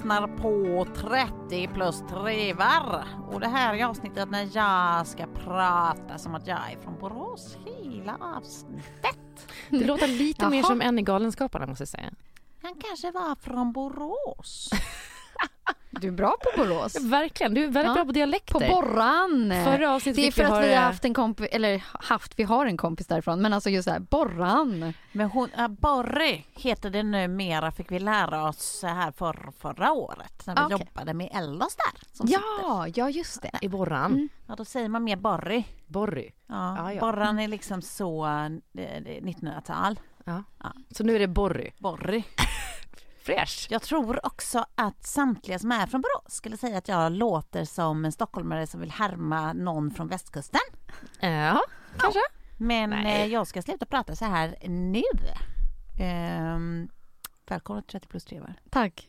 Lyssnar på 30 plus trevar och det här är avsnittet när jag ska prata som att jag är från Borås hela avsnittet. Det låter lite mer som en i Galenskaparna måste jag säga. Han kanske var från Borås. Du är bra på Borås. Ja, verkligen, du är väldigt Ja. bra på dialekter. På Borran. Förra avsnittet Det är för vi att vi har haft en kompis, eller haft, vi har en kompis därifrån, men alltså just såhär, Borran. Men hon, äh, Borre heter det numera fick vi lära oss här för, förra året när vi Okej. jobbade med Ellos där. Som sitter. Ja, ja just det. I Borran. Mm. ja, då säger man mer Borre. Borry. Ja, Ja, ja. Borran är liksom så eh, det- det är 1900-tal. Ja. Ja. Så nu är det Borry. Borre. Fräsch. Jag tror också att samtliga som är från Borås skulle säga att jag låter som en stockholmare som vill härma någon från västkusten. Ja, kanske. Men Nej. eh, jag ska sluta prata så här nu. Ehm, välkommen till 30 plus 3 var. Tack.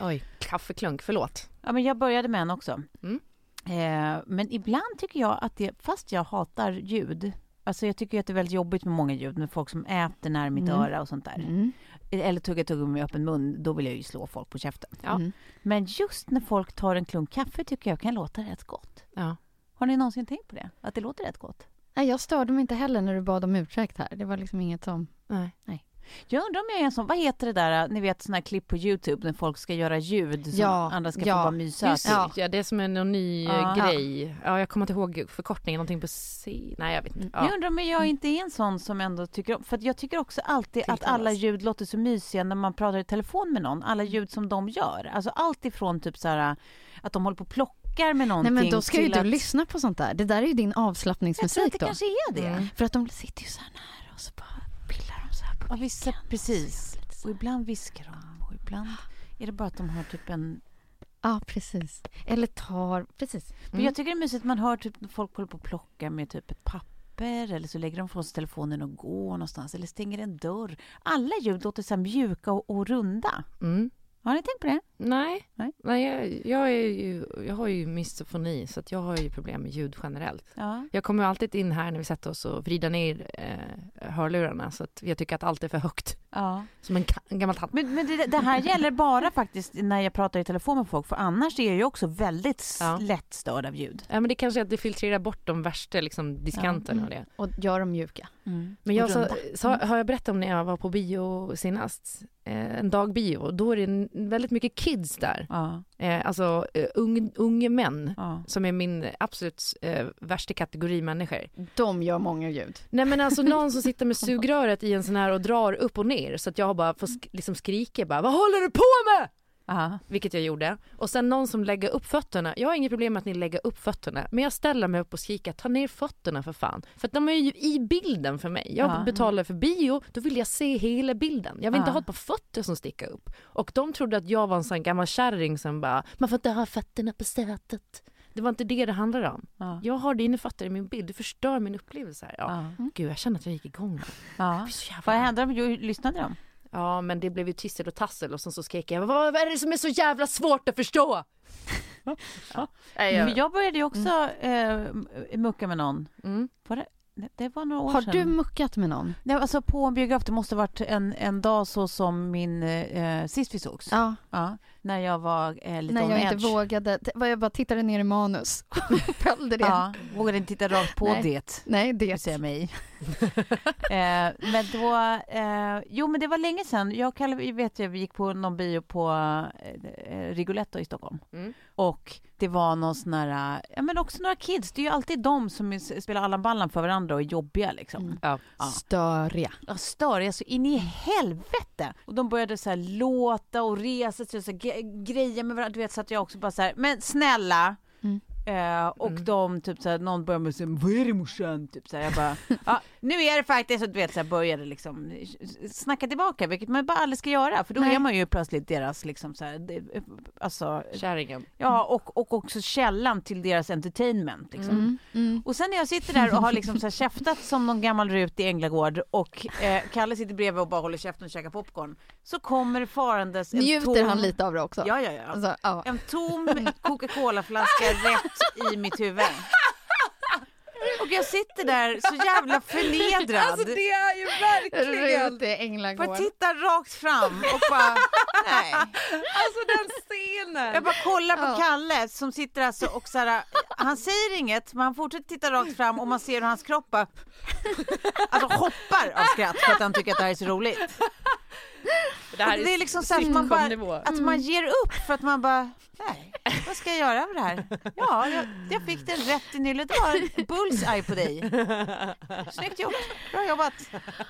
Oj, kaffeklunk, förlåt. Ja, men jag började med en också. Mm. Eh, men ibland tycker jag att det, fast jag hatar ljud, alltså jag tycker att det är väldigt jobbigt med många ljud med folk som äter nära mitt Mm. öra och sånt där. Eller tugga tuggummi med öppen mun, då vill jag ju slå folk på käften. Ja. Mm. Men just när folk tar en klunk kaffe tycker jag kan låta rätt gott. Ja. Har ni någonsin tänkt på det? Att det låter rätt gott? Nej, jag störde mig inte heller när du bad om ursäkt här. Det var liksom inget som... Nej. Jag undrar om jag är en sån, vad heter det där, ni vet såna här klipp på Youtube när folk ska göra ljud som Ja, andra ska ja, få bara mysa Just till. ja. ja, det är som en ny eh, Ja. grej. Ja, jag kommer inte ihåg förkortningen, någonting på C. Nej, jag vet inte. Jag Ja. undrar om jag inte är en sån som ändå tycker om, för att jag tycker också alltid att alla ljud låter så mysiga när man pratar i telefon med någon. Alla ljud som de gör. Alltså allt ifrån typ så här att de håller på och plockar med Nej någonting men då ska ju du att... lyssna på sånt där. Det där är ju din Jag tror avslappningsmusik att det då. kanske är det. Mm. För att de sitter ju så här nära och så bara pillar de så här på Ja, vissa, precis. Och ibland viskar de och ibland är det bara att de har typ en... Ja, precis. Eller tar, precis. Men jag tycker det är mysigt att man hör typ folk håller på och plockar med typ ett papper eller så lägger de från sig telefonen och går någonstans eller stänger en dörr. Alla ljud låter så mjuka och, och runda. Mm. Har ni tänkt på det? Nej, Nej. Nej jag, jag, är ju, jag har ju misofoni så att jag har ju problem med ljud generellt. Ja. Jag kommer alltid in här när vi sätter oss och vrider ner eh, hörlurarna så att jag tycker att allt är för högt. ja. Som en, en gammal tant. Men, men det, det här gäller bara faktiskt när jag pratar i telefon med folk för annars är jag ju också väldigt Ja. lätt störd av ljud. Ja men det kanske är att det filtrerar bort de värsta liksom, diskanterna och det. Och gör dem mjuka. Men jag så, runda. så, har jag berättat om när jag var på bio senast, eh, en dag bio, då är det väldigt mycket kids där. Ja, Eh, alltså eh, ung, unga män. ja. Som är min absolut eh, värsta kategori människor. De gör många ljud. Nej men alltså någon som sitter med sugröret i en sån här och drar upp och ner så att jag bara får sk- liksom skrika bara Vad håller du på med? Ja. vilket jag gjorde. Och sen någon som lägger upp fötterna. Jag har inget problem med att ni lägger upp fötterna, men jag ställer mig upp och skriker ta ner fötterna för fan. För att de är ju i bilden för mig. Jag Ja. betalar för bio, då vill jag se hela bilden. Jag vill inte Ja. ha ett par fötter som sticker upp. Och de trodde att jag var en sån gammal kärring som bara, man får inte ha fötterna på sätet. Det var inte det det handlade om. Ja. Jag har dina fötter i min bild, du förstör min upplevelse här. Ja. Ja. Gud, jag känner att jag gick igång. Ja. Vad hände? Lyssnade de? Ja, men det blev ju tissel och tassel och sen så skrek jag, vad, är det som är så jävla svårt att förstå? ja. Men jag började ju också eh, mucka med någon. Mm. Var det, det var några år Har sedan. du muckat med någon? Nej, alltså på en biograf, det måste ha varit en, en dag så som min eh, sist vi sågs. Ja, Ja, när jag var eh, lite när jag edge. inte vågade. Jag bara tittade ner i manus och följde det. Ja, vågade inte titta rakt på Nej. det. Nej, Det säger mig. eh, men då, eh, jo men det var länge sedan. Jag och Kalle, vet ju, vi gick på någon bio på eh, Rigoletto i Stockholm. Mm. Och det var någon sån här, ja men också några kids. Det är ju alltid de som spelar Allan Ballan för varandra och är jobbiga liksom. Mm. Ja. Ja. Störiga. Ja, störiga så in i helvete! Och de började så här låta och resa sig och så här, grejer greja med varandra. Du vet så att jag också bara så här, men snälla! Eh, och Mm. de typ så här, någon började med så här, vad är det morsan? Typ så här, jag bara, ja nu är det faktiskt, och du vet så här, började liksom snacka tillbaka, vilket man bara aldrig ska göra, för då Nej. är man ju plötsligt deras liksom så här, det, alltså, Kärringen. ja och, och också källan till deras entertainment liksom. Mm. Mm. Och sen när jag sitter där och har liksom så här käftat som någon gammal rut i Änglagård och eh, Kalle sitter bredvid och bara håller käften och käkar popcorn. Så kommer farandes en Njuter tom... han lite av det också? Ja, ja, ja. Alltså, ja. En tom Coca-Cola-flaska rätt i mitt huvud. Och jag sitter där så jävla förnedrad. Alltså, det är ju verkligen... Rut i Bara Änglagård. tittar rakt fram och bara, nej. Alltså den scenen! Jag bara kollar på Ja. Kalle som sitter alltså och så här, han säger inget men han fortsätter titta rakt fram och man ser hur hans kropp bara, alltså hoppar av skratt för att han tycker att det här är så roligt. Det här det är liksom så att man bara, sitcom-nivå. att man ger upp för att man bara, nej, vad ska jag göra av det här? Ja, jag, jag fick den rätt i nyllet, det var en bullseye på dig. Snyggt gjort, bra jobbat.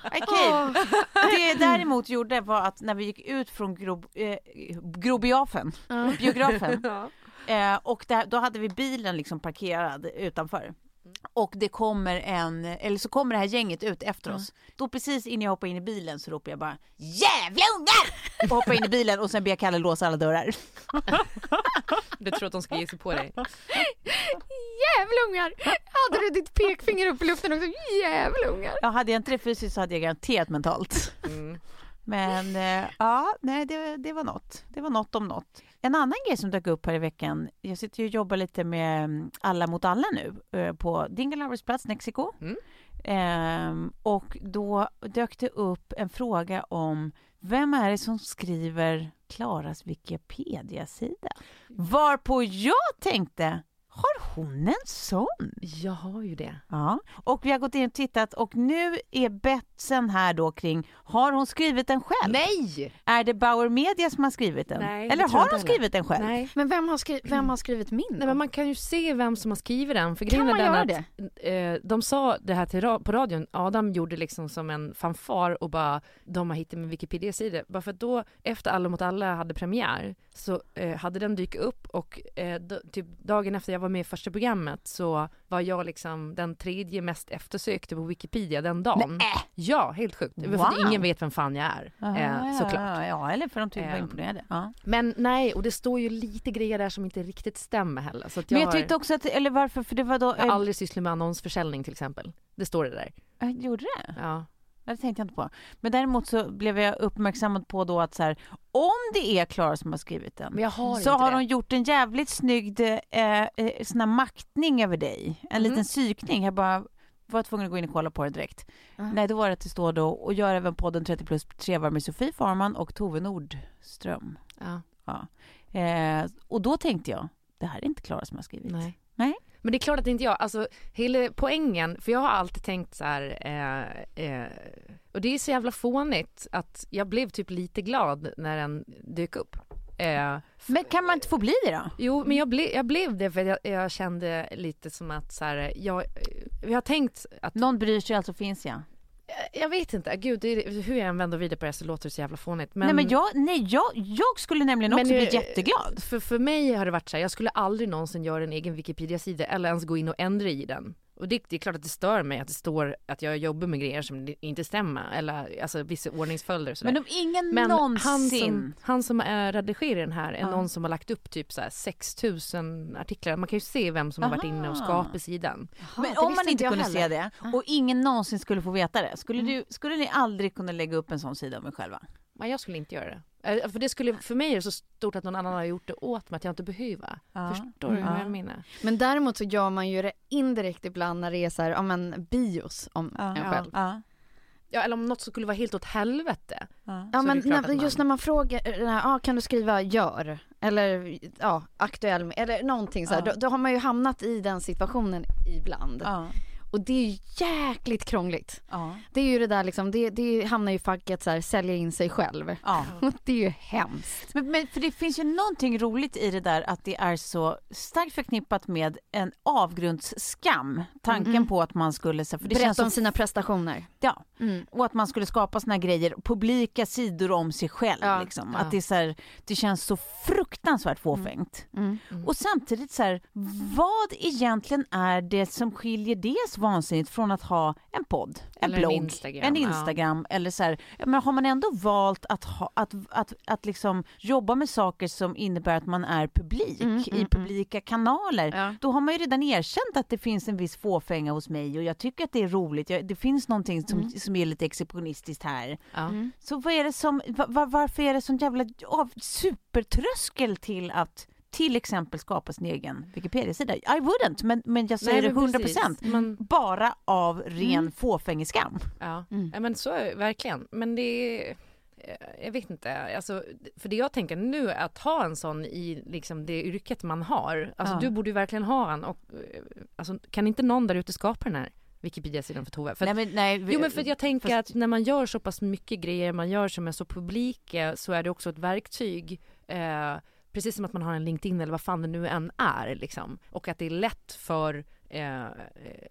Okej. Det jag däremot gjorde var att när vi gick ut från grob, eh, grobiografen, biografen, Ja. Eh, och där, då hade vi bilen liksom parkerad utanför. Och det kommer en, eller så kommer det här gänget ut efter oss. Då precis innan jag hoppar in i bilen så ropar jag bara Jävla ungar! Och hoppar in i bilen och sen ber jag Kalle låsa alla dörrar. Du tror att de ska ge sig på dig? Jävlungar! Hade du ditt pekfinger upp i luften också? Jävlungar! Ja, hade jag inte det fysiskt så hade jag garanterat mentalt. Mm. Men eh, ja, nej det, det var något. Det var något om något. En annan grej som dök upp här i veckan. Jag sitter ju och jobbar lite med mm, Alla mot alla nu eh, på Dingle plats, Mexiko. Mm. Ehm, och då dök det upp en fråga om vem är det som skriver Klaras Wikipedia-sida? Varpå jag tänkte, har hon en sån? Jag har ju det. Ja, och vi har gått in och tittat och nu är betsen här då kring, har hon skrivit den själv? Nej! Är det Bauer Media som har skrivit den? Nej, det Eller har hon skrivit den själv? Nej. Men vem har, skri- vem har skrivit min då? Nej men man kan ju se vem som har skrivit den. För Kan man den göra att eh, de sa det här till ra- på radion, Adam gjorde liksom som en fanfar och bara de har hittat min Wikipedia-sida. Bara för att då efter Alla mot alla hade premiär så eh, hade den dykt upp och eh, d- typ dagen efter jag var med i första programmet så var jag liksom den tredje mest eftersökte på Wikipedia den dagen. Ja, helt sjukt. För Wow. ingen vet vem fan jag är. Ja, Eh, ja, såklart. Ja, ja, eller för de tyckte det var Ehm, imponerade. Ja. Men nej, och det står ju lite grejer där som inte riktigt stämmer heller. Så jag, Men jag har- tyckte också att, eller varför, för det var då... jag har aldrig sysslat med annonsförsäljning till exempel. Det står det där. äh, gjorde det? Ja. Ja, Det tänkte jag inte på. Men däremot så blev jag uppmärksammad på då att så här, om det är Klara som har skrivit den har så har det. de gjort en jävligt snygg eh, eh, sån här maktning över dig. En Mhm. liten psykning. Jag bara var tvungen att gå in och kolla på det direkt. Ah. Nej, då var det att det står då och gör även podden 30 plus trevar med Sofie Farman och Tove Nordström. Ja. Eh, och då tänkte jag, det här är inte Klara som har skrivit. Nej. Men det är klart att inte jag, alltså hela poängen, för jag har alltid tänkt så här, eh, eh, och det är så jävla fånigt att jag blev typ lite glad när den dök upp. Eh, Men kan man inte få bli det då? Jo, men jag, ble, jag blev det för jag, jag kände lite som att så här, jag, jag har tänkt att Någon bryr sig alltså finns jag. Jag vet inte, gud är, hur jag än vänder och vrider på det så låter det så jävla fånigt. Men, nej men jag, nej, jag, jag skulle nämligen också Men, bli eh, jätteglad. För, för mig har det varit så här, jag skulle aldrig någonsin göra en egen Wikipedia-sida eller ens gå in och ändra i den. Och det, det är klart att det stör mig att det står att jag jobbar med grejer som inte stämmer eller alltså vissa ordningsföljder och sådär. Men om ingen Men någonsin... han som, han som är redigerar den här är Ja. någon som har lagt upp typ så här 6000 artiklar. Man kan ju se vem som har varit inne och Aha. skapat sidan. Men det om man inte kunde heller. se det och ingen någonsin skulle få veta det, skulle, Mm. du, skulle ni aldrig kunna lägga upp en sån sida om er själva? Men jag skulle inte göra det. Eh, För det skulle, för mig är det så stort att någon annan har gjort det åt mig att jag inte behöver. Ja. Förstår du Mm. vad Ja. jag menar? Men däremot så gör man ju det indirekt ibland när det är så här, ja men bios om Ja. en själv. Ja. Ja, eller om något skulle vara helt åt helvete. Ja. Men när, att just man- när man frågar, eh, ja kan du skriva gör? Eller ja, aktuell eller någonting så här, Ja. då, då har man ju hamnat i den situationen ibland. Och det är ju jäkligt krångligt. Ja. Det är ju det där liksom, det, det hamnar ju i facket så här, sälja in sig själv. Ja. Det är ju hemskt. Men, men för det finns ju någonting roligt i det där att det är så starkt förknippat med en avgrundsskam. Tanken Mm. på att man skulle... så- För det Berätta känns så, om sina prestationer. Ja, Mm. och att man skulle skapa såna grejer, publika sidor om sig själv. Ja, liksom. Att det, är så här, det känns så fruktansvärt fåfängt. Mm. Och samtidigt så här, vad egentligen är det som skiljer det så vansinnigt från att ha en podd, en Eller en blogg, Instagram, en ja. Instagram eller så här, ja, men har man ändå valt att, ha, att, att, att liksom jobba med saker som innebär att man är publik Mm, i mm, publika kanaler, Ja. då har man ju redan erkänt att det finns en viss fåfänga hos mig och jag tycker att det är roligt. Jag, det finns någonting som, Mm. som är lite exceptionistiskt här. Ja. Mm. Så vad är det som, va, va, varför är det sån jävla av, supertröskel till att till exempel skapa sin egen Wikipedia-sida? I wouldn't, men, men jag säger Nej, det men 100 precis. procent. Men, Bara av ren Mm. fåfängeskam. ja. Mm. ja, men så är det verkligen. Men det är, jag vet inte, alltså, för det jag tänker nu är att ha en sån i liksom det yrket man har. Alltså Ja. du borde ju verkligen ha en och eh, alltså, kan inte någon där ute skapa den här Wikipedia-sidan för Tove? För nej, men, nej, Jo men för jag tänker fast- att när man gör så pass mycket grejer man gör som är så publika så är det också ett verktyg eh, precis som att man har en LinkedIn eller vad fan det nu än är liksom. Och att det är lätt för eh,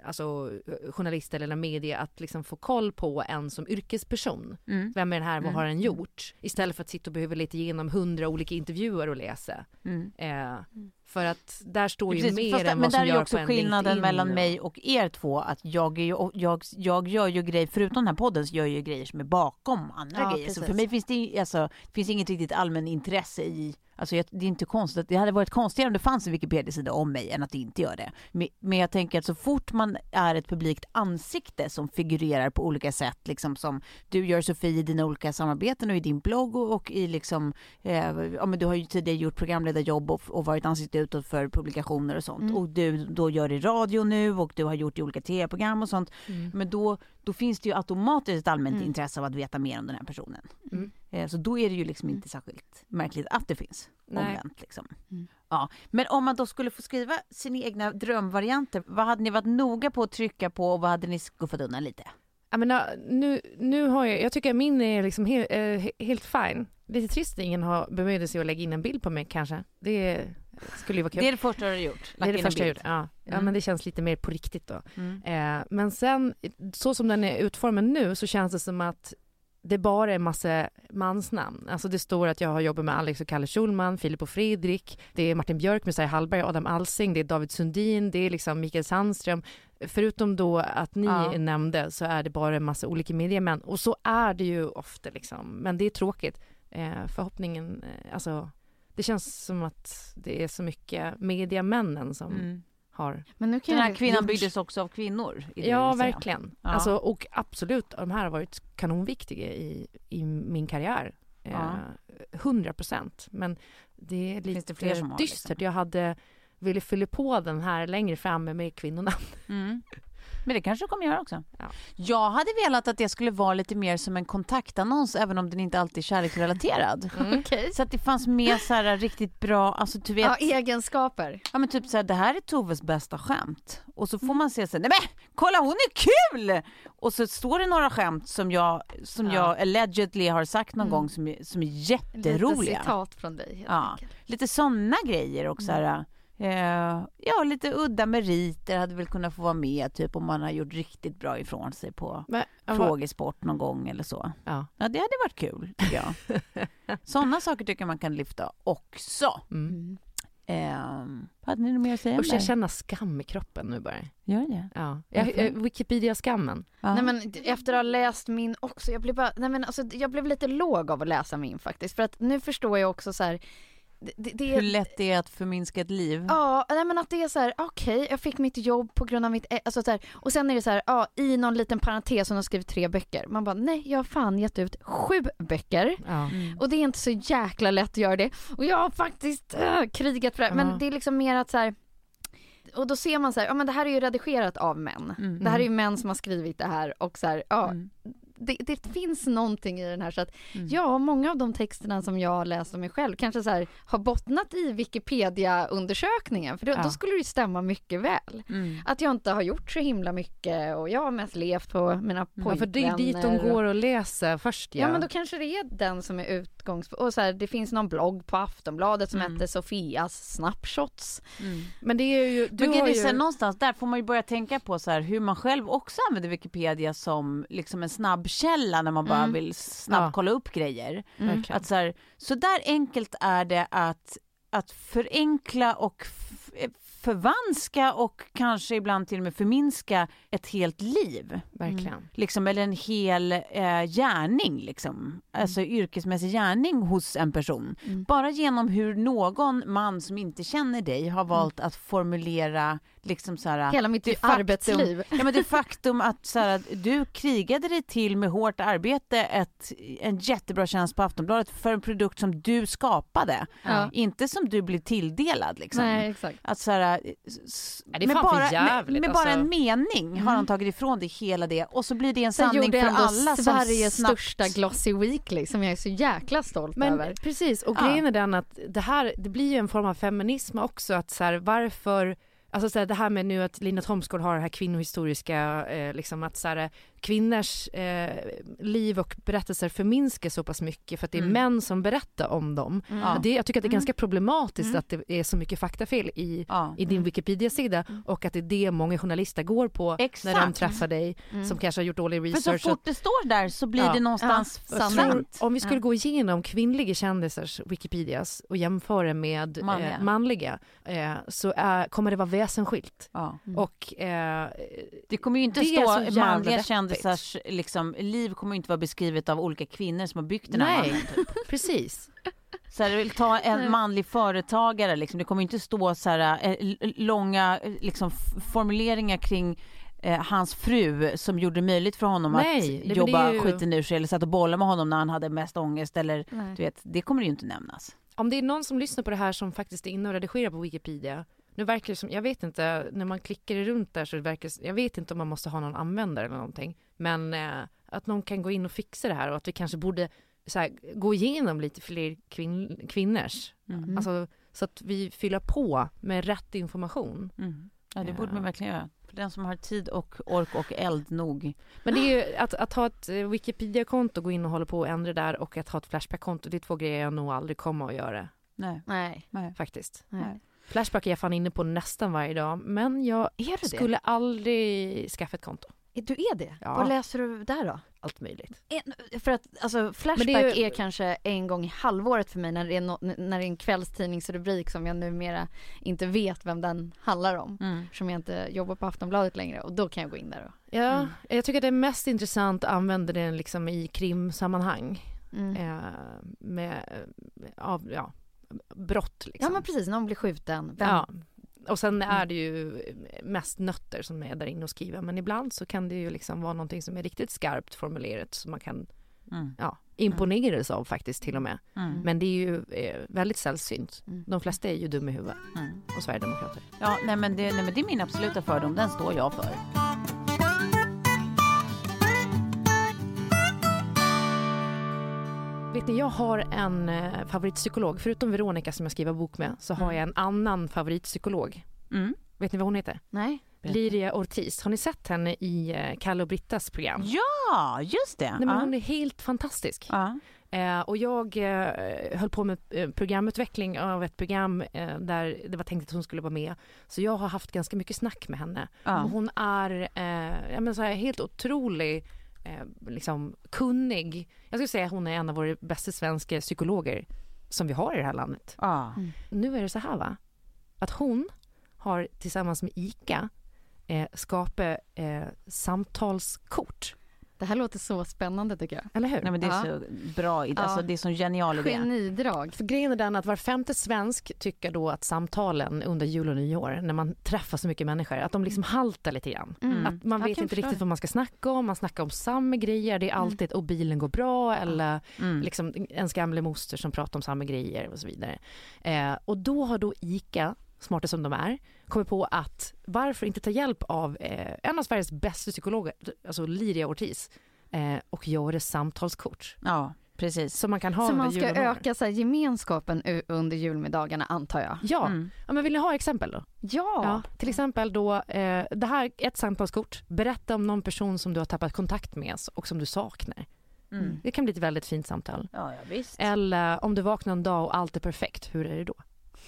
alltså journalister eller media att liksom få koll på en som yrkesperson. Mm. Vem är den här, vad Mm. har den gjort? Istället för att sitta och behöva leta igenom hundra olika intervjuer och läsa. Mm. Eh, för att där står ju Precis, mer fast, än men vad som där är gör ju också skillnaden mellan mig och er två att jag, är ju, jag, jag gör ju grejer, förutom den här podden så gör jag ju grejer som är bakom andra Ja, grejer. Så för mig finns det, alltså, finns inget riktigt allmän intresse i Alltså jag, det är inte konstigt, det hade varit konstigare om det fanns en Wikipedia-sida om mig än att det inte gör det. Men, men jag tänker att så fort man är ett publikt ansikte som figurerar på olika sätt, liksom som du gör Sofie i dina olika samarbeten och i din blogg och, och i liksom, eh, ja men du har ju tidigare gjort programledarjobb och, och varit ansikte utåt för publikationer och sånt. Mm. Och du då gör i radio nu och du har gjort i olika tv-program och sånt. Mm. Men då, då finns det ju automatiskt ett allmänt Mm. intresse av att veta mer om den här personen. Mm. Eh, Så då är det ju liksom inte särskilt märkligt att det finns Nej. omvänt. Liksom. Mm. Ja. Men om man då skulle få skriva sina egna drömvarianter, vad hade ni varit noga på att trycka på och vad hade ni skuffat undan lite? Jag menar, nu, nu har jag, jag tycker min är liksom helt, eh, helt fine. Lite trist att ingen har bemödat sig att lägga in en bild på mig kanske. Det skulle ju vara kul. Det är det första du har gjort? Det är det första jag gjort. Ja. ja, Mm. men det känns lite mer på riktigt då. Mm. Eh, men sen, så som den är utformad nu så känns det som att det bara är massa mansnamn. Alltså det står att jag har jobbat med Alex och Kalle Schulman, Filip och Fredrik, det är Martin Björk, Messiah Hallberg, Adam Alsing, det är David Sundin, det är liksom Mikael Sandström. Förutom då att ni Ja. nämnde så är det bara en massa olika mediemän och så är det ju ofta liksom. Men det är tråkigt. Eh, förhoppningen, eh, alltså det känns som att det är så mycket mediamännen som Mm. har Men nu kan Den här jag kvinnan byggdes också av kvinnor? Ja, verkligen. Ja. Alltså, och absolut, de här har varit kanonviktiga i, i min karriär. Ja. Hundra procent. Men det är lite det har, dystert. liksom? Jag hade ville fylla på den här längre fram med kvinnorna. Mm. Men det kanske du kommer göra också. Ja. Jag hade velat att det skulle vara lite mer som en kontaktannons även om den inte alltid är kärleksrelaterad. Okej. Så att det fanns med så här riktigt bra, alltså du vet, Ja, ja, egenskaper. men typ så här, det här är Toves bästa skämt. Och så får man se så här, nej men kolla hon är kul! Och så står det några skämt som jag, som Ja. jag allegedly har sagt någon Mm. gång som är, som är Lite jätteroliga. citat från dig helt Ja. enkelt. Lite sådana grejer och så här, Eh, ja, lite udda meriter hade väl kunnat få vara med, typ om man har gjort riktigt bra ifrån sig på Men, frågesport någon gång eller så. Ja. Ja, det hade varit kul, tycker jag. Sådana saker tycker jag man kan lyfta också. Mm. Eh, hade ni något mer att säga Usch, jag känner skam i kroppen nu bara. Gör det? Ja. Jag, Wikipedia-skammen. Ja. Nej men efter att ha läst min också, jag blev bara, nej men alltså jag blev lite låg av att läsa min faktiskt. För att nu förstår jag också så här. Det, det, Hur lätt det är att förminska ett liv. Ja, nej men att det är så här, okej, jag fick mitt jobb på grund av mitt, alltså så här, och sen är det så här, ja, i någon liten parentes som de har skrivit tre böcker. Man bara, nej, jag har fan gett ut sju böcker. Ja. Mm. Och det är inte så jäkla lätt att göra det. Och jag har faktiskt äh, krigat för det. Ja. Men det är liksom mer att så här, och då ser man så här, ja men det här är ju redigerat av män. Mm. Det här är ju män som har skrivit det här och så här, ja, Mm. Det, det finns någonting i den här så att Mm. ja, många av de texterna som jag har läst om mig själv kanske så här, har bottnat i Wikipedia-undersökningen för då, Ja. då skulle det stämma mycket väl. Mm. Att jag inte har gjort så himla mycket och jag har mest levt på mina pojkvänner. Ja, för det är dit de går och läser först. Ja, Ja men då kanske det är den som är utgångspunkt. Och så här, det finns någon blogg på Aftonbladet som Mm. heter Sofias snapshots. Mm. Men det är ju... Du Men har det ju... här, någonstans där får man ju börja tänka på så här, hur man själv också använder Wikipedia som liksom en snabbkälla när man bara Mm. vill snabbt Ja. kolla upp grejer. Mm. Att så, här, så där enkelt är det att, att förenkla och förvanska och kanske ibland till och med förminska ett helt liv. Verkligen. Liksom, eller en hel eh, gärning, liksom. alltså yrkesmässig gärning hos en person. Mm. Bara genom hur någon man som inte känner dig har valt att formulera liksom så här, Hela mitt det faktum- arbetsliv. Ja, men det faktum att så här, du krigade dig till med hårt arbete ett, en jättebra tjänst på Aftonbladet för en produkt som du skapade. Ja. Inte som du blev tilldelad. Liksom. Nej exakt. Att så här, det är med bara, med, jävligt, med bara alltså. en mening har Mm. han tagit ifrån dig hela det och så blir det en sanning för alla som Sveriges snabbt... största Glossy Weekly som jag är så jäkla stolt Men över. precis, och Ja. grejen är den att det här, det blir ju en form av feminism också att så här, varför Alltså så här, det här med nu att Lina Thomsgård har det här kvinnohistoriska, eh, liksom att så här, kvinnors eh, liv och berättelser förminskas så pass mycket för att det är Mm. män som berättar om dem. Ja. Det, jag tycker att det är Mm. ganska problematiskt Mm. att det är så mycket faktafel i, Ja. i din Wikipedia-sida Mm. och att det är det många journalister går på när de Exakt. träffar dig Mm. som kanske har gjort dålig För så research. fort det står där så blir Ja. det någonstans Ja, sant. tror, om vi skulle Ja. gå igenom kvinnliga kändisars Wikipedias och jämföra med Manliga. manliga, eh, manliga eh, så är, kommer det vara väsensskilt. Ja. Mm. Och eh, Det kommer ju inte Det stå manliga deppigt. Kändisars liksom, liv kommer inte vara beskrivet av olika kvinnor som har byggt den här nej, mannen. Typ. precis. Så här, ta en manlig företagare, liksom. det kommer inte stå så här, eh, långa liksom, formuleringar kring eh, hans fru som gjorde det möjligt för honom Nej, att jobba ju- skiten ur sig eller satt och bolla med honom när han hade mest ångest eller Nej. du vet, det kommer ju inte nämnas. Om det är någon som lyssnar på det här som faktiskt är inne och redigerar på Wikipedia nu verkar det som, jag vet inte, när man klickar runt där så verkar jag vet inte om man måste ha någon användare eller någonting. Men eh, att någon kan gå in och fixa det här och att vi kanske borde så här, gå igenom lite fler kvin- kvinnors. Mm. Alltså, så att vi fyller på med rätt information. Mm. Ja, det borde Ja. man verkligen göra. För den som har tid och ork och eld nog. Men det är ju att, att ha ett eh, Wikipedia-konto, gå in och hålla på och ändra där och att ha ett Flashback-konto, det är två grejer jag nog aldrig kommer att göra Nej. Nej. Nej. faktiskt. Nej. Flashback är jag fan inne på nästan varje dag, men jag Är skulle aldrig skaffa ett konto. Du är det? Ja. Vad läser du där då? Allt möjligt. En, för att alltså Flashback är är, ju- kanske en gång i halvåret för mig när det, är no, när det är en kvällstidningsrubrik som jag numera inte vet vem den handlar om. Mm. Som jag inte jobbar på Aftonbladet längre och då kan jag gå in där och... Ja, Mm. jag tycker att det är mest intressant att använda den liksom i krimsammanhang. Mm. Eh, med, eh, av, ja, brott liksom. Ja men precis, någon blir skjuten. Vem? Ja. Och sen Mm. är det ju mest nötter som är där inne och skriver men ibland så kan det ju liksom vara någonting som är riktigt skarpt formulerat som man kan Mm. ja, imponeras av faktiskt till och med. Mm. Men det är ju eh, väldigt sällsynt. Mm. De flesta är ju dumma i huvudet Mm. och sverigedemokrater. Ja, nej men, det, nej men det är min absoluta fördom, den står jag för. Vet ni, jag har en eh, favoritpsykolog. Förutom Veronica som jag skriver bok med så har Mm. jag en annan favoritpsykolog. Mm. Vet ni vad hon heter? Nej? Liria Ortiz, har ni sett henne i eh, Kalle och Brittas program? Ja, just det. Nej, men hon är helt fantastisk. Ja. Eh, och jag eh, höll på med programutveckling av ett program eh, där det var tänkt att hon skulle vara med. Så jag har haft ganska mycket snack med henne. Ja. Hon är eh, jag menar så här, helt otrolig, eh, liksom kunnig. Jag skulle säga att hon är en av våra bästa svenska psykologer som vi har i det här landet. Ja. Nu är det så här va, att hon har tillsammans med ICA eh, skapat eh, samtalskort. Det här låter så spännande tycker jag. Eller hur? Nej, men det är Ja. så bra, idé. alltså Ja. det är så genial idé. Genidrag. För grejen är den att var femte svensk tycker då att samtalen under jul och nyår, när man träffar så mycket människor, att de liksom haltar lite grann. Mm. Att man Jag vet inte förstå riktigt vad man ska snacka om, man snackar om samma grejer, det är alltid och bilen går bra eller Mm. liksom ens gamla moster som pratar om samma grejer och så vidare. Eh, och då har då ICA, smarta som de är, kommit på att varför inte ta hjälp av eh, en av Sveriges bästa psykologer, alltså Liria Ortiz, eh, och göra samtalskort. Ja, precis. Som man kan ha Så man ska öka så här, gemenskapen under julmiddagarna antar jag? Ja. Mm. ja, men vill ni ha exempel då? Ja. Ja, till exempel då, eh, det här är ett samtalskort. Berätta om någon person som du har tappat kontakt med och som du saknar. Mm. Det kan bli ett väldigt fint samtal. Ja, ja, visst. Eller om du vaknar en dag och allt är perfekt, hur är det då?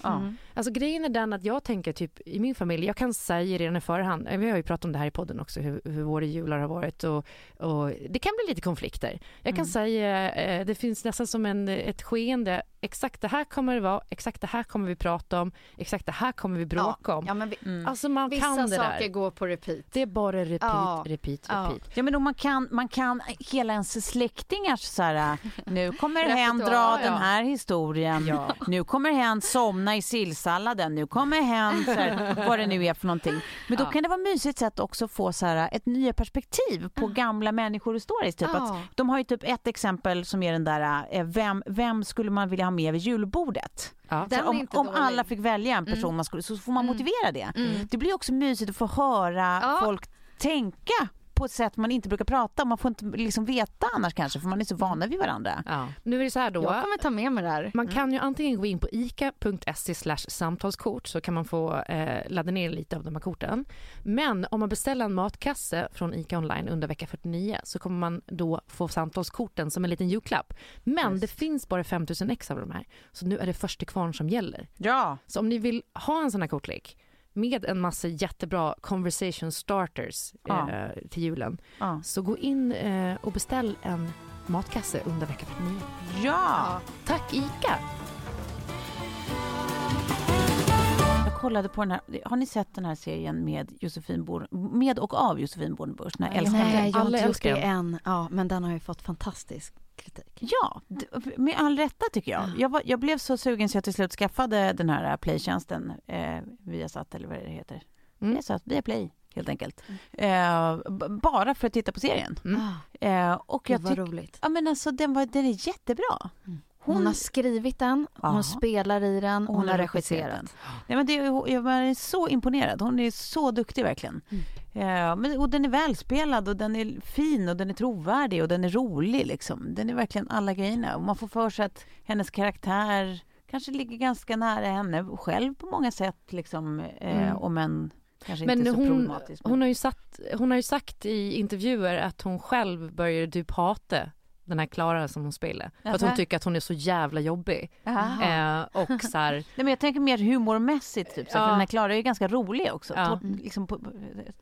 Ja. Mm. Alltså grejen är den att jag tänker typ i min familj, jag kan säga redan i förhand, eh, vi har ju pratat om det här i podden också, hur, hur våra jular har varit och, och det kan bli lite konflikter. Jag kan Mm. säga, eh, det finns nästan som en, ett skeende, exakt det här kommer det vara, exakt det här kommer vi prata om, exakt det här kommer vi bråka om. Ja, men vi, Mm. Alltså man vissa kan det saker där. går på repeat. Det är bara repeat, Ja. repeat, Ja. repeat. Ja men om man kan, man kan hela ens släktingars så här, nu kommer hen dra ja. den här historien, Ja. nu kommer hen somna i sillsalladen, nu kommer hen, så här, vad det nu är för någonting. Men då Ja. kan det vara mysigt sätt också att få så här, ett nya perspektiv på gamla människor och stories. Typ. Att Ja. de har ju typ ett exempel som är den där, eh, vem, vem skulle man vilja ha med vid julbordet? Ja. Om om alla fick välja en person Mm. man skulle, så får man Mm. motivera det. Mm. Det blir också mysigt att få höra Ja. folk tänka på ett sätt man inte brukar prata om. Man får inte liksom veta annars kanske för man är så vana vid varandra. Ja. Nu är det så här då. Jag kommer ta med mig det här. Man kan ju antingen gå in på ica.se samtalskort så kan man få eh, ladda ner lite av de här korten. Men om man beställer en matkasse från ICA online under vecka 49 så kommer man då få samtalskorten som en liten julklapp. Men Just. det finns bara 5000 ex av de här. Så nu är det först till kvarn som gäller. Ja. Så om ni vill ha en sån här kortlek med en massa jättebra conversation starters Ja. eh, till julen Ja. så gå in eh, och beställ en matkasse under vecka 49. ja. Tack ICA! Kollade på den här, har ni sett den här serien med Josefin Bor, med och av Josefin Bornebusch? Nej, älskade- Nej, jag har Alla inte gjort älskar det den. än. Ja, men den har ju fått fantastisk kritik. Ja, med all rätta tycker jag. Ja. Jag, var, jag blev så sugen så jag till slut skaffade den här playtjänsten eh, via satt eller vad det heter. Mm. Mm. Via via play helt enkelt. Eh, b- bara för att titta på serien. Mm. Ah, Eh, och jag vad tycker, roligt. ja men alltså den, var, den är jättebra. Hon, har skrivit den, hon Ja. spelar i den, Och hon, har regisserat. Nej, men det, jag är så imponerad. Hon är så duktig verkligen. Eh, men, och den är välspelad och den är fin och den är trovärdig och den är rolig. Liksom. Den är verkligen alla grejerna. Och man får för sig att hennes karaktär kanske ligger ganska nära henne själv på många sätt. Liksom, eh, Mm. Om än kanske Men inte så hon, men- hon, har ju satt, hon har ju sagt i intervjuer att hon själv började typ hata den här Klara som hon spelar. För att hon tycker att hon är så jävla jobbig. Eh, och så här, Nej, men jag tänker mer humormässigt. Typ, så, Ja. För den här Klara är ju ganska rolig också. Ja. Torrt, liksom,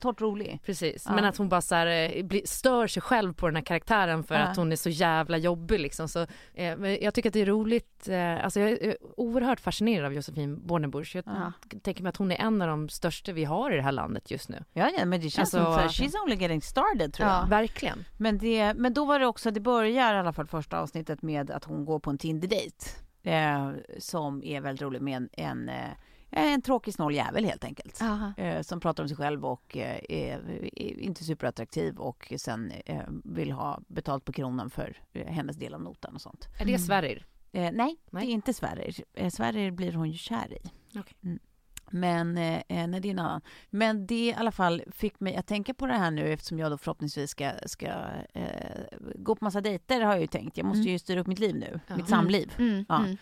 torrt rolig. precis. Ja. Men att hon bara så här, eh, stör sig själv på den här karaktären för att hon är så jävla jobbig liksom. Så, eh, jag tycker att det är roligt. Eh, alltså jag är oerhört fascinerad av Josefin Bornebusch. Jag Ja. tänker mig att hon är en av de största vi har i det här landet just nu. Ja, ja, men det känns Alltså- som så här, she's only getting started tror jag. Ja. Verkligen. Men, det, men då var det också, det börjar i alla fall första avsnittet med att hon går på en Tinder-dejt. Eh, som är väldigt rolig med en, en, eh, en tråkig snål jävel helt enkelt. Eh, som pratar om sig själv och eh, är, inte superattraktiv och sen eh, vill ha betalt på kronan för eh, hennes del av notan och sånt. Är det. Sverrir? Nej, Nej. det är inte Sverrir. Eh, Sverrir blir hon ju kär i. Okej. Mm. Men, eh, eh, nej, det är en annan. Men det i alla fall fick mig att tänka på det här nu eftersom jag då förhoppningsvis ska, ska eh, gå på massa dejter har jag ju tänkt. Jag måste Mm. ju styra upp mitt liv nu, Ja. mitt samliv. Mm, Ja. mm.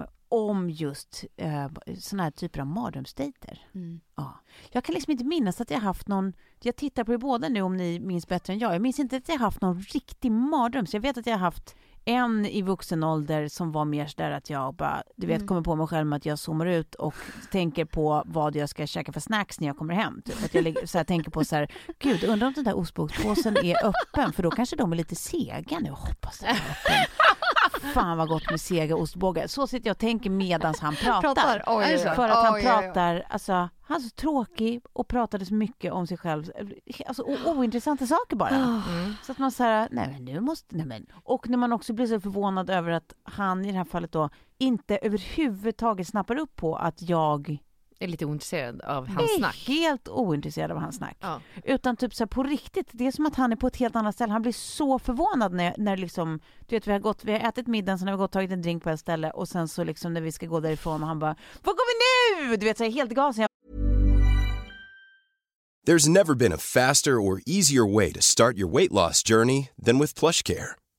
Eh, om just eh, såna här typer av mardrömsdejter. Mm. Ja. Jag kan liksom inte minnas att jag haft någon, jag tittar på er båda nu om ni minns bättre än jag. Jag minns inte att jag haft någon riktig mardröm. Så jag vet att jag har haft en i vuxen ålder som var mer sådär att jag bara, du vet, Mm. kommer på mig själv med att jag zoomar ut och tänker på vad jag ska käka för snacks när jag kommer hem. Typ. Att jag ligger- så här, tänker på så här, gud, undrar om den där ostbågspåsen är öppen, för då kanske de är lite sega nu. Hoppas den är öppen. Fan vad gott med sega ostbågar. Så sitter jag och tänker medans han pratar. Pratar? Oj, oj, oj. För att han pratar, alltså han är så tråkig och pratade så mycket om sig själv. Alltså ointressanta saker bara. Mm. Så att man säger, nej men nu måste, nej men. Och när man också blir så förvånad över att han i det här fallet då inte överhuvudtaget snappar upp på att jag Är lite ointresserad av hans är snack. helt ointresserad av hans snack. Ja. Utan typ så här på riktigt, det är som att han är på ett helt annat ställe. Han blir så förvånad när, när liksom, du vet vi har gått, vi har ätit middagen, sen har vi gått och tagit en drink på ett ställe och sen så liksom när vi ska gå därifrån och han bara, var går vi nu? Du vet så här, helt gasen. Jag There's never been a faster or easier way to start your weight loss journey than with PlushCare.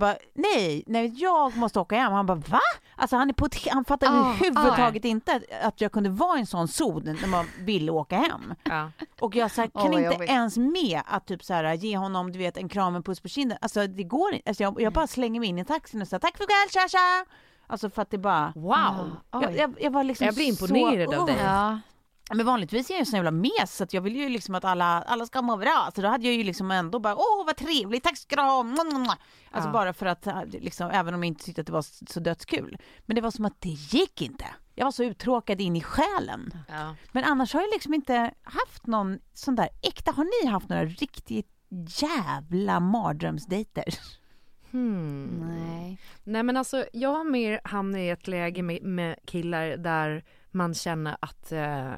Bara, nej, nej, jag måste åka hem. Han bara, va? Alltså han, är på ett, han fattar Ah, överhuvudtaget inte att, att jag kunde vara i en sån zon när man ville åka hem. Ja. Och jag så här, kan vad inte jobbigt. ens med att typ så här, ge honom du vet, en kram och en puss på kinden. Alltså det går inte. Alltså, jag, jag bara slänger mig in i taxin och säger tack för ikväll, tja tja! Alltså för att det bara... Wow! Jag, jag, jag var liksom Jag blir imponerad så, av dig. Ja. Men vanligtvis är jag en sån jävla mes så att jag vill ju liksom att alla, alla ska må bra. Så då hade jag ju liksom ändå bara åh vad trevligt, tack ska du ha. Alltså Ja. bara för att äh, liksom, även om jag inte tyckte att det var så dödskul. Men det var som att det gick inte. Jag var så uttråkad in i själen. Ja. Men annars har jag liksom inte haft någon sån där äkta, har ni haft några riktigt jävla mardrömsdejter? Hmm. Nej. Nej men alltså jag har mer hamnat i ett läge med, med killar där man känner att eh,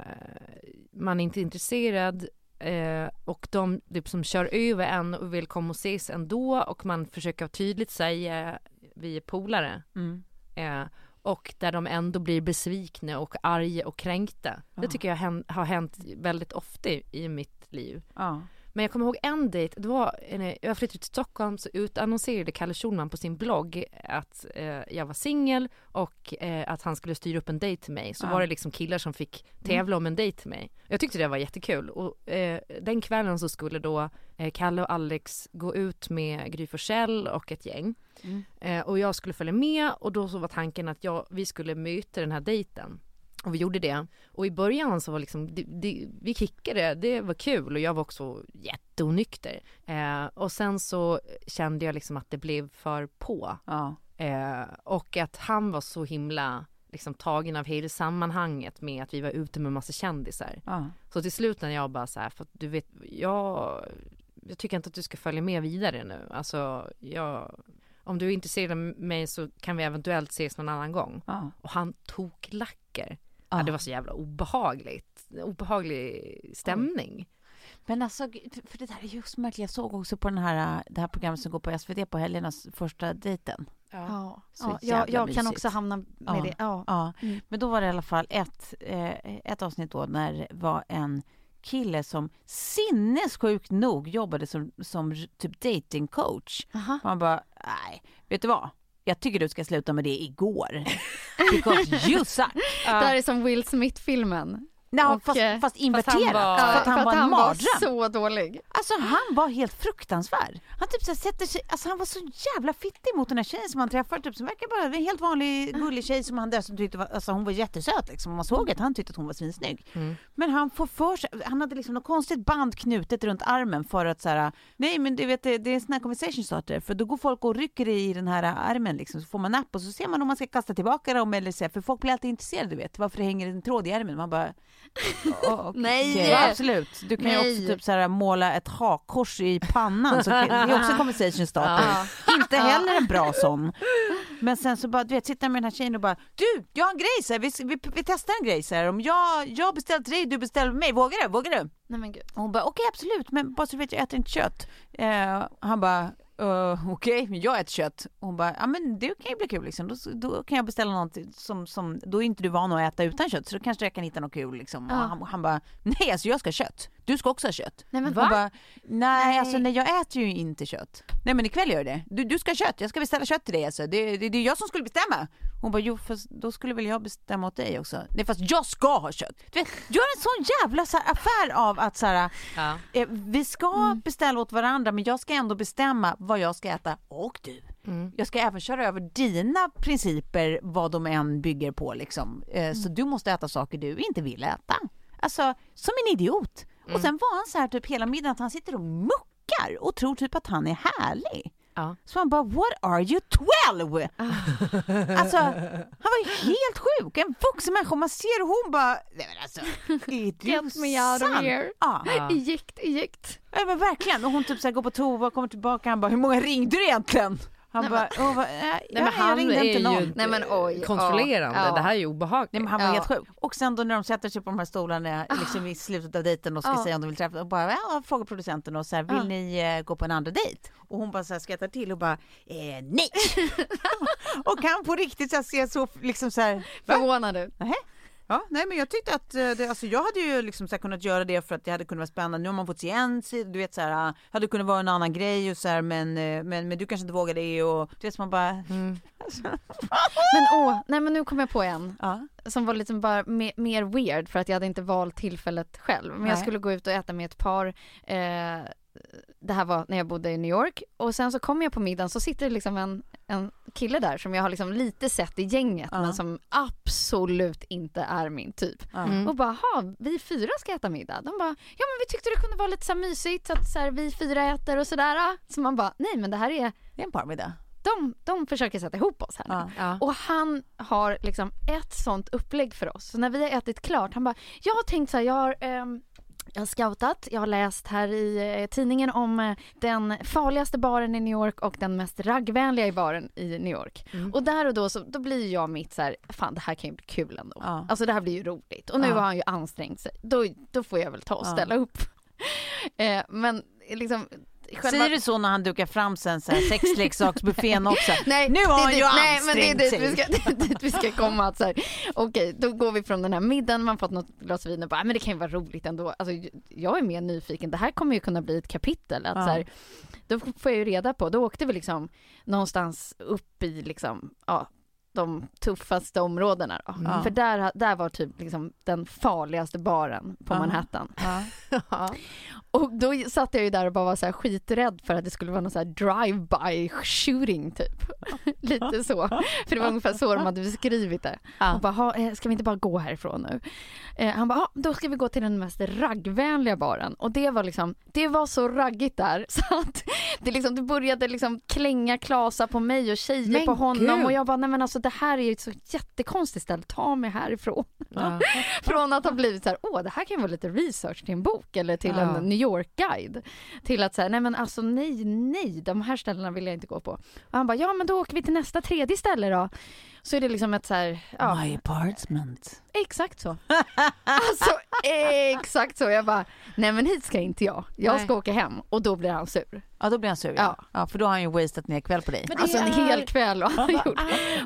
man inte är intresserad eh, och de typ, som kör över en och vill komma och ses ändå och man försöker tydligt säga vi är polare Mm. eh, och där de ändå blir besvikna och arga och kränkta. Det Ja. tycker jag har hänt väldigt ofta i, i mitt liv. Ja. Men jag kommer ihåg en dejt, det var, när jag flyttade till Stockholm så utannonserade Kalle Schulman på sin blogg att eh, jag var singel och eh, att han skulle styra upp en dejt till mig. Så Ja. var det liksom killar som fick tävla om en dejt till mig. Jag tyckte det var jättekul och eh, den kvällen så skulle då eh, Kalle och Alex gå ut med Gry Forssell och ett gäng. Mm. Eh, och jag skulle följa med och då så var tanken att jag, vi skulle möta den här dejten. Och vi gjorde det. Och i början så var liksom, det, det, vi kickade, det var kul och jag var också jätteonykter. Eh, och sen så kände jag liksom att det blev för på. Ja. Eh, och att han var så himla liksom tagen av hela sammanhanget med att vi var ute med massa kändisar. Ja. Så till slut när jag bara så här, för att du vet, jag, jag tycker inte att du ska följa med vidare nu. Alltså, jag, om du är intresserad av mig så kan vi eventuellt ses någon annan gång. Ja. Och han tog lacker. Ja. Ja, det var så jävla obehagligt. Obehaglig stämning. Men alltså, för det där är just märkligt. Jag såg också på den här, det här programmet som går på SVT på helgernas första dejten. Ja, Så ja, jag, jag kan också hamna med Ja. det. Ja. Ja, Mm. men då var det i alla fall ett, eh, ett avsnitt då när det var en kille som sinnessjukt nog jobbade som, som typ datingcoach. Man bara, nej, vet du vad? Jag tycker du ska sluta med det igår. Because you suck. Det här är som Will Smith-filmen. Nej, Och, fast, eh, fast inverterat. var- för att han var en mardröm. så dålig. Alltså han var helt fruktansvärd. Han typ så sätter sig, alltså han var så jävla fittig mot den här tjejen som han träffade typ som verkar bara en helt vanlig gullig tjej som han dessutom tyckte var, alltså hon var jättesöt liksom. Man såg att han tyckte att hon var svinsnygg. Mm. Men han får för sig, han hade liksom något konstigt band knutet runt armen för att så här, nej men du vet det, det är en sån här conversation starter för då går folk och rycker i den här armen liksom så får man napp och så ser man om man ska kasta tillbaka dem eller så här, för folk blir alltid intresserade du vet varför det hänger en tråd i armen. Man bara, "Åh, okej." Nej. Ja, absolut. Du kan ju Nej. också typ så här, måla ett hakkors i pannan så det är också en conversation starter. Inte heller en bra sån. Men sen så bara, du vet, sitter med den här tjejen och bara Du, jag har en grej så här, vi, vi, vi testar en grej så här. Om jag, jag beställer till dig, du beställer mig, vågar du? Vågar du? Nej men gud. Och hon bara, okej absolut, men bara så du vet, jag äter inte kött. Eh, han bara, Uh, Okej, men jag äter kött. Och hon bara, ja men det kan ju bli kul liksom. Då, då kan jag beställa något som, som, då är inte du van att äta utan kött så då kanske jag kan hitta något kul liksom. Ja. Han, han bara, nej alltså jag ska ha kött. Du ska också ha kött. Nej, men va? bara, nej, Nej. alltså nej jag äter ju inte kött. Nej men ikväll gör jag det. Du, du ska ha kött, jag ska beställa kött till dig alltså. Det, det, det är jag som skulle bestämma. Hon bara, jo fast då skulle väl jag bestämma åt dig också. Nej fast jag ska ha kött. Du vet, gör en sån jävla så här, affär av att så här, Ja. eh, vi ska beställa åt varandra men jag ska ändå bestämma vad jag ska äta och du. Mm. Jag ska även köra över dina principer vad de än bygger på liksom. Eh, Så du måste äta saker du inte vill äta. Alltså som en idiot. Och sen var han så här typ hela middagen att han sitter och muckar och tror typ att han är härlig. Ja. Så han bara, what are you 12? Alltså, han var ju helt sjuk. En vuxen människa. Man ser och hon bara, nej men alltså, är du sann? Ja. Gikt, gikt. Ja men verkligen. Och hon typ så här går på toa och kommer tillbaka. Han bara, hur många ringde du egentligen? Han Nej, bara, vad, äh, Nej men jag han ringde är inte någon. ju Nej, men oj, kontrollerande. ja. Det här är ju obehagligt. Nej, men han var Ja. helt sjuk. Och sen då när de sätter sig på de här stolarna liksom i slutet av dejten och ska säga om de vill träffa och bara ja, frågar producenten och så här, vill ni eh, gå på en andra dejt? Och hon bara så här skrattar till och bara eh, nej. och han på riktigt så här, ser så liksom så här? Förvånad ut. Ja, nej men jag tyckte att eh, det, alltså jag hade ju liksom så kunnat göra det för att det hade kunnat vara spännande. Nu har man fått se en sida, du vet så här, ah, hade kunnat vara en annan grej och så här, men, eh, men, men du kanske inte vågar det och du vet så man bara, Mm. Men åh, nej men nu kom jag på en. ja. som var liksom bara me- mer weird för att jag hade inte valt tillfället själv. Men jag Nej. skulle gå ut och äta med ett par. Eh, det här var när jag bodde i New York och sen så kom jag på middagen så sitter det liksom en, en kille där som jag har liksom lite sett i gänget Ja. men som absolut inte är min typ. Mm. Och bara, ha vi fyra ska äta middag. De bara, ja men vi tyckte det kunde vara lite så här mysigt så att så här, vi fyra äter och sådär. Så man bara, nej men det här är, Det är en parmiddag. de, de försöker sätta ihop oss här nu. Ja. Ja. Och han har liksom ett sånt upplägg för oss. Så när vi har ätit klart, han bara, jag har tänkt så här, jag har, ehm, jag har scoutat, jag har läst här i eh, tidningen om eh, den farligaste baren i New York och den mest raggvänliga i baren i New York. Mm. Och där och då så då blir jag mitt så här, fan det här kan ju bli kul ändå. Ja. Alltså det här blir ju roligt. Och nu Ja. har han ju ansträngt sig. Då, då får jag väl ta och Ja. ställa upp. eh, men liksom själva... Säger du så när han dukar fram sen så här sexleksaksbuffén också? Nej, Nu har det han ju Nej men det är dit vi, ska, dit vi ska komma. Att så här, okej, då går vi från den här middagen, man har fått något glas vin och bara, "Ah, men det kan ju vara roligt ändå. Alltså, jag är mer nyfiken, det här kommer ju kunna bli ett kapitel. Att, Ja. så här, då får jag ju reda på, då åkte vi liksom någonstans upp i liksom, ja, de tuffaste områdena då. Ja. För där, där var typ liksom den farligaste baren på Ja. Manhattan. Ja. Och då satt jag ju där och bara var så här skiträdd för att det skulle vara någon så här drive-by shooting typ. Lite så. För det var ungefär så de hade beskrivit det. Ja. Och bara, "Ha, eh, ska vi inte bara gå härifrån nu? Eh, han bara, "Ja, då ska vi gå till den mest raggvänliga baren. Och det var liksom, det var så raggigt där så att det liksom, det började liksom klänga klasar på mig och tjejer Men på honom. gud. Och jag bara, nej men alltså det här är ju ett så jättekonstigt ställe, ta mig härifrån. Ja. Från att ha blivit så här, åh det här kan vara lite research till en bok eller till Ja. en New York-guide. Till att säga, nej men alltså nej, nej, de här ställena vill jag inte gå på. Och han bara, ja men då åker vi till nästa tredje ställe då så är det liksom ett så här, ja, My apartment. exakt så. Alltså exakt så. Jag bara, nej men hit ska inte jag. Jag ska Nej. åka hem och då blir han sur. Ja då blir han sur ja. Ja. ja. för då har han ju wasted ner kväll på dig. Alltså en är- hel kväll har han gjort.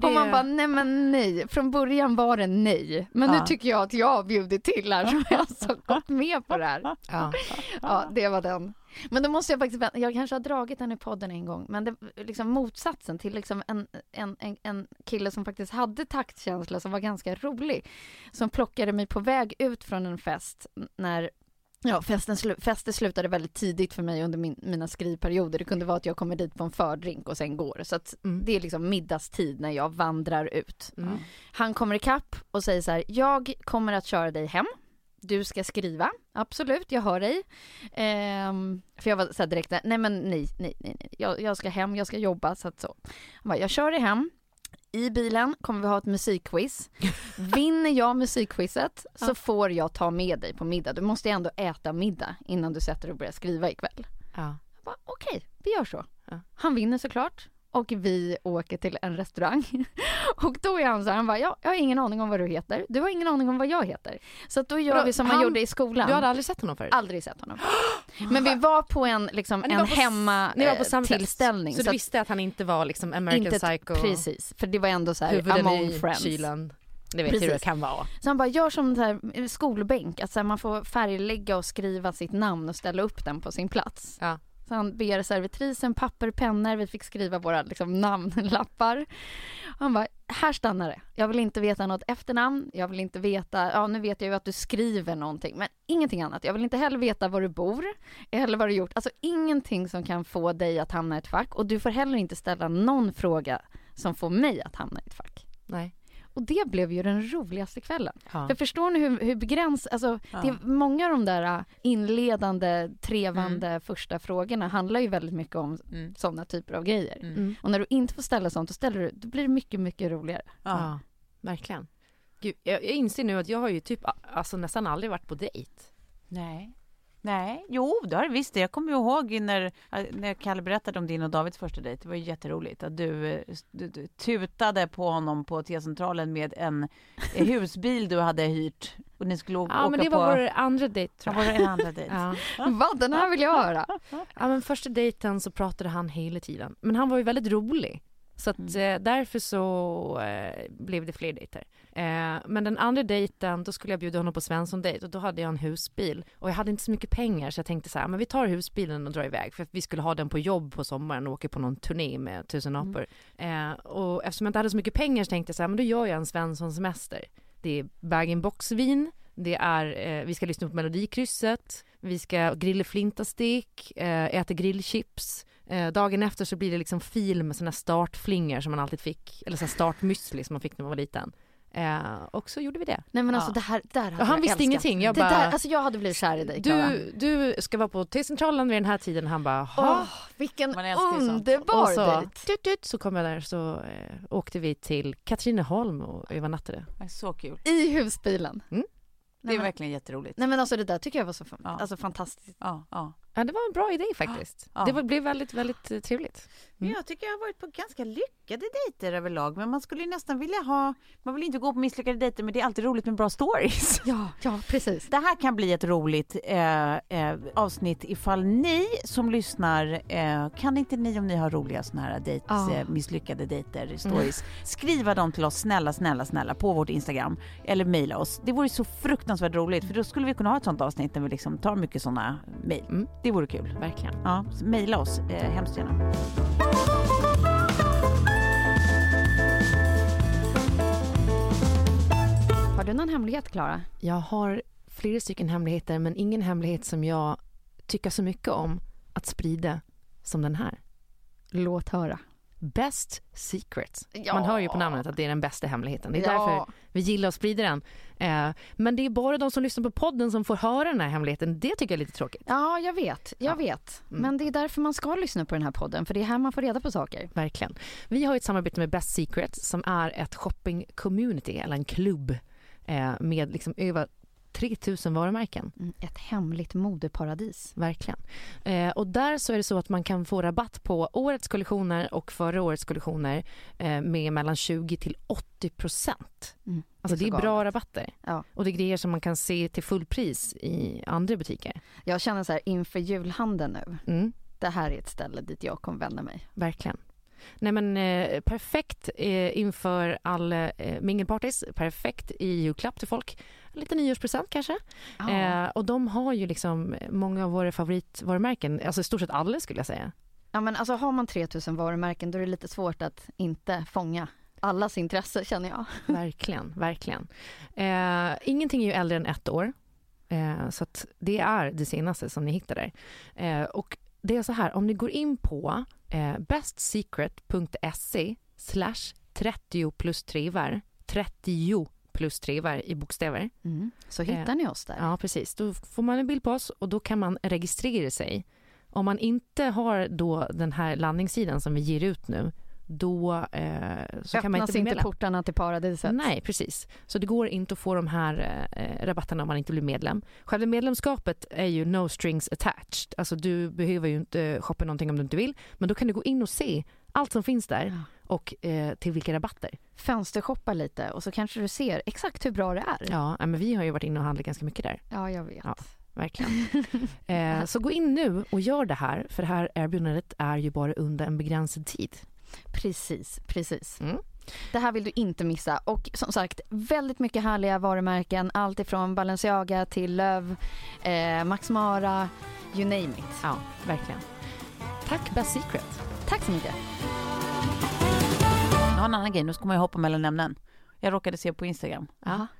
Och man bara, nej men nej. Från början var det nej. Men Ja. nu tycker jag att jag har bjudit till här så jag har alltså gått med på det här. Ja. Ja, det var den. Men då måste jag faktiskt, jag kanske har dragit den i podden en gång, men det liksom motsatsen till liksom en, en, en, en kille som faktiskt hade taktkänsla som var ganska rolig. Som plockade mig på väg ut från en fest när Ja, festen slu festen slutade väldigt tidigt för mig under min, mina skrivperioder. Det kunde vara att jag kommer dit på en fördrink och sen går. Så att Mm. det är liksom middagstid när jag vandrar ut. Mm. Han kommer ikapp och säger så här, jag kommer att köra dig hem. Du ska skriva, absolut, jag hör dig. Ehm, för jag var så här direkt, nej men nej, nej, nej, nej. Jag, jag ska hem, jag ska jobba, så att så. Han bara, jag kör dig hem. I bilen kommer vi ha ett musikquiz. Vinner jag musikquizet så får jag ta med dig på middag. Du måste ju ändå äta middag innan du sätter dig och börjar skriva ikväll. Ja. Okej, vi gör så. Ja. Han vinner såklart. Och vi åker till en restaurang. Och då är han så här, han bara, ja, jag har ingen aning om vad du heter. Du har ingen aning om vad jag heter. Så då gör Vadå, vi som man han- gjorde i skolan. Du hade aldrig sett honom förut? Aldrig sett honom. Men vi var på en, liksom, en var på s- hemma Ni var på eh, tillställning. Så du visste att han inte var liksom American inte, Psycho? Precis, för det var ändå så här Huvuden among i friends. kylen. Det vet hur det kan vara. Så han bara, gör som så här eh, skolbänk, att så här, man får färglägga och skriva sitt namn och ställa upp den på sin plats. Ja. Så han ber servitrisen papper, pennor, vi fick skriva våra liksom, namnlappar. Han bara, här stannar det. Jag vill inte veta något efternamn, jag vill inte veta, ja nu vet jag ju att du skriver någonting, men ingenting annat. Jag vill inte heller veta var du bor, eller vad du gjort. Alltså ingenting som kan få dig att hamna i ett fack. Och du får heller inte ställa någon fråga som får mig att hamna i ett fack. Nej. Och det blev ju den roligaste kvällen. Ja. För förstår ni hur, hur begräns... Alltså, Ja. det är många av de där äh, inledande, trevande första frågorna handlar ju väldigt mycket om Mm. sådana typer av grejer. Mm. Mm. Och när du inte får ställa sånt, då, ställer du, då blir det mycket, mycket roligare. Ja. Ja, verkligen. Gud, jag, jag inser nu att jag har ju typ alltså, nästan aldrig varit på dejt. Nej. Nej, jo det har visst. Jag kommer ihåg när, när Kalle berättade om din och Davids första dejt. Det var ju jätteroligt att du, eh, du, du tutade på honom på T-centralen med en husbil du hade hyrt och ni skulle å- Ja, åka men det var på... vår andra dejt Ja, tror var jag. det en andra dejt? Ja. Va? Den här vill jag höra! ja, men första dejten så pratade han hela tiden. Men han var ju väldigt rolig. Så att, Mm. eh, därför så eh, blev det fler dejter. Eh, men den andra dejten, då skulle jag bjuda honom på Svensson-dejt och då hade jag en husbil. Och jag hade inte så mycket pengar så jag tänkte så här, men vi tar husbilen och drar iväg. För att vi skulle ha den på jobb på sommaren och åka på någon turné med tusen apor. Eh, och eftersom jag inte hade så mycket pengar så tänkte jag så här, men då gör jag en Svensson-semester. Det är bag-in-box-vin, det är, eh, vi ska lyssna på Melodikrysset, vi ska grilla flintastick, eh, äta grillchips. Eh, dagen efter så blir det liksom fil med såna startflingor som man alltid fick, eller så startmüsli som man fick när man var liten. Eh, och så gjorde vi det. Nej men alltså Ja. det här, där hade Och han jag visste älskat. ingenting, jag det bara- där, alltså jag hade blivit kär i dig Klara. Du, du ska vara på T-centralen vid den här tiden, han bara "Ha?" vilken underbar Och så, tut, tut, så kom jag där så eh, åkte vi till Katrineholm och övernattade. Så kul. I husbilen. Mm. Det Nej, är men, verkligen jätteroligt. nej men alltså det där tycker jag var så fan- Ja. alltså, fantastiskt. Ja, ja. Ja, det var en bra idé faktiskt. Ja. Det blev väldigt, väldigt eh, trevligt. Mm. jag tycker jag har varit på ganska lyckade dejter överlag. Men man skulle nästan vilja ha... Man vill inte gå på misslyckade dejter men det är alltid roligt med bra stories. Ja, ja precis. Det här kan bli ett roligt eh, eh, avsnitt ifall ni som lyssnar, eh, kan inte ni om ni har roliga såna här dejt, Ja. eh, misslyckade dejter, stories, skriva dem till oss snälla, snälla, snälla på vårt Instagram eller mejla oss. Det vore så fruktansvärt roligt för då skulle vi kunna ha ett sånt avsnitt där vi liksom tar mycket såna mejl. Mm. Det vore kul. Verkligen. Ja, mejla oss eh, hemskt gärna. Har du någon hemlighet Klara? Jag har flera stycken hemligheter men ingen hemlighet som jag tycker så mycket om att sprida som den här. Låt höra. Best secret. Ja. Man hör ju på namnet att det är den bästa hemligheten. Det är Ja. därför vi gillar att sprida den. Eh, men det är bara de som lyssnar på podden som får höra den här hemligheten. Det tycker jag är lite tråkigt. Ja, jag vet. Jag Ja. vet. Mm. Men det är därför man ska lyssna på den här podden, för det är här man får reda på saker. Verkligen. Vi har ett samarbete med Best Secret som är ett shopping community eller en klubb eh, med liksom över 3000 varumärken. Mm, Ett hemligt modeparadis. Verkligen. Eh, och där så är det så att man kan få rabatt på årets kollektioner och förra årets kollektioner eh, med mellan 20 till 80 procent. Mm, Alltså så det är bra rabatter. Ja. Och det är grejer som man kan se till fullpris i andra butiker. Jag känner så här inför julhandeln nu. Mm, Det här är ett ställe dit jag kommer vända mig. verkligen. Nej men eh, perfekt eh, inför alla eh, mingelpartys, perfekt i julklapp till folk. Lite nyårspresent kanske. Eh, och de har ju liksom många av våra favoritvarumärken, alltså i stort sett alla skulle jag säga. Ja men alltså har man 3000 varumärken då är det lite svårt att inte fånga allas intresse känner jag. Verkligen, verkligen. Eh, ingenting är ju äldre än ett år. Eh, så det är det senaste som ni hittar där. Eh, och det är så här, om ni går in på eh, bestsecret.se slash 30 plus trevar, 30 plus trevar i bokstäver. Så hittar Eh, ni oss där. Ja, precis. Då får man en bild på oss och då kan man registrera sig. Om man inte har då den här landningssidan som vi ger ut nu, då eh, så kan man inte bli inte medlem. portarna till paradiset. Nej, precis. Så det går inte att få de här eh, rabatterna om man inte blir medlem. Själva medlemskapet är ju no strings attached. Alltså du behöver ju inte shoppa någonting om du inte vill. Men då kan du gå in och se allt som finns där Ja. och eh, till vilka rabatter. Fönstershoppa lite och så kanske du ser exakt hur bra det är. Ja, ja, men vi har ju varit inne och handlat ganska mycket där. Ja, jag vet. Ja. Verkligen. eh, så gå in nu och gör det här, för det här erbjudandet är ju bara under en begränsad tid. Precis, precis. Mm. Det här vill du inte missa. Och som sagt, väldigt mycket härliga varumärken. Allt ifrån Balenciaga till Löv, eh, Max Mara, you name it. Ja, verkligen. Tack Best Secret. Tack så mycket. Jag har en annan grej, nu ska man ju hoppa mellan ämnen. Jag råkade se på Instagram,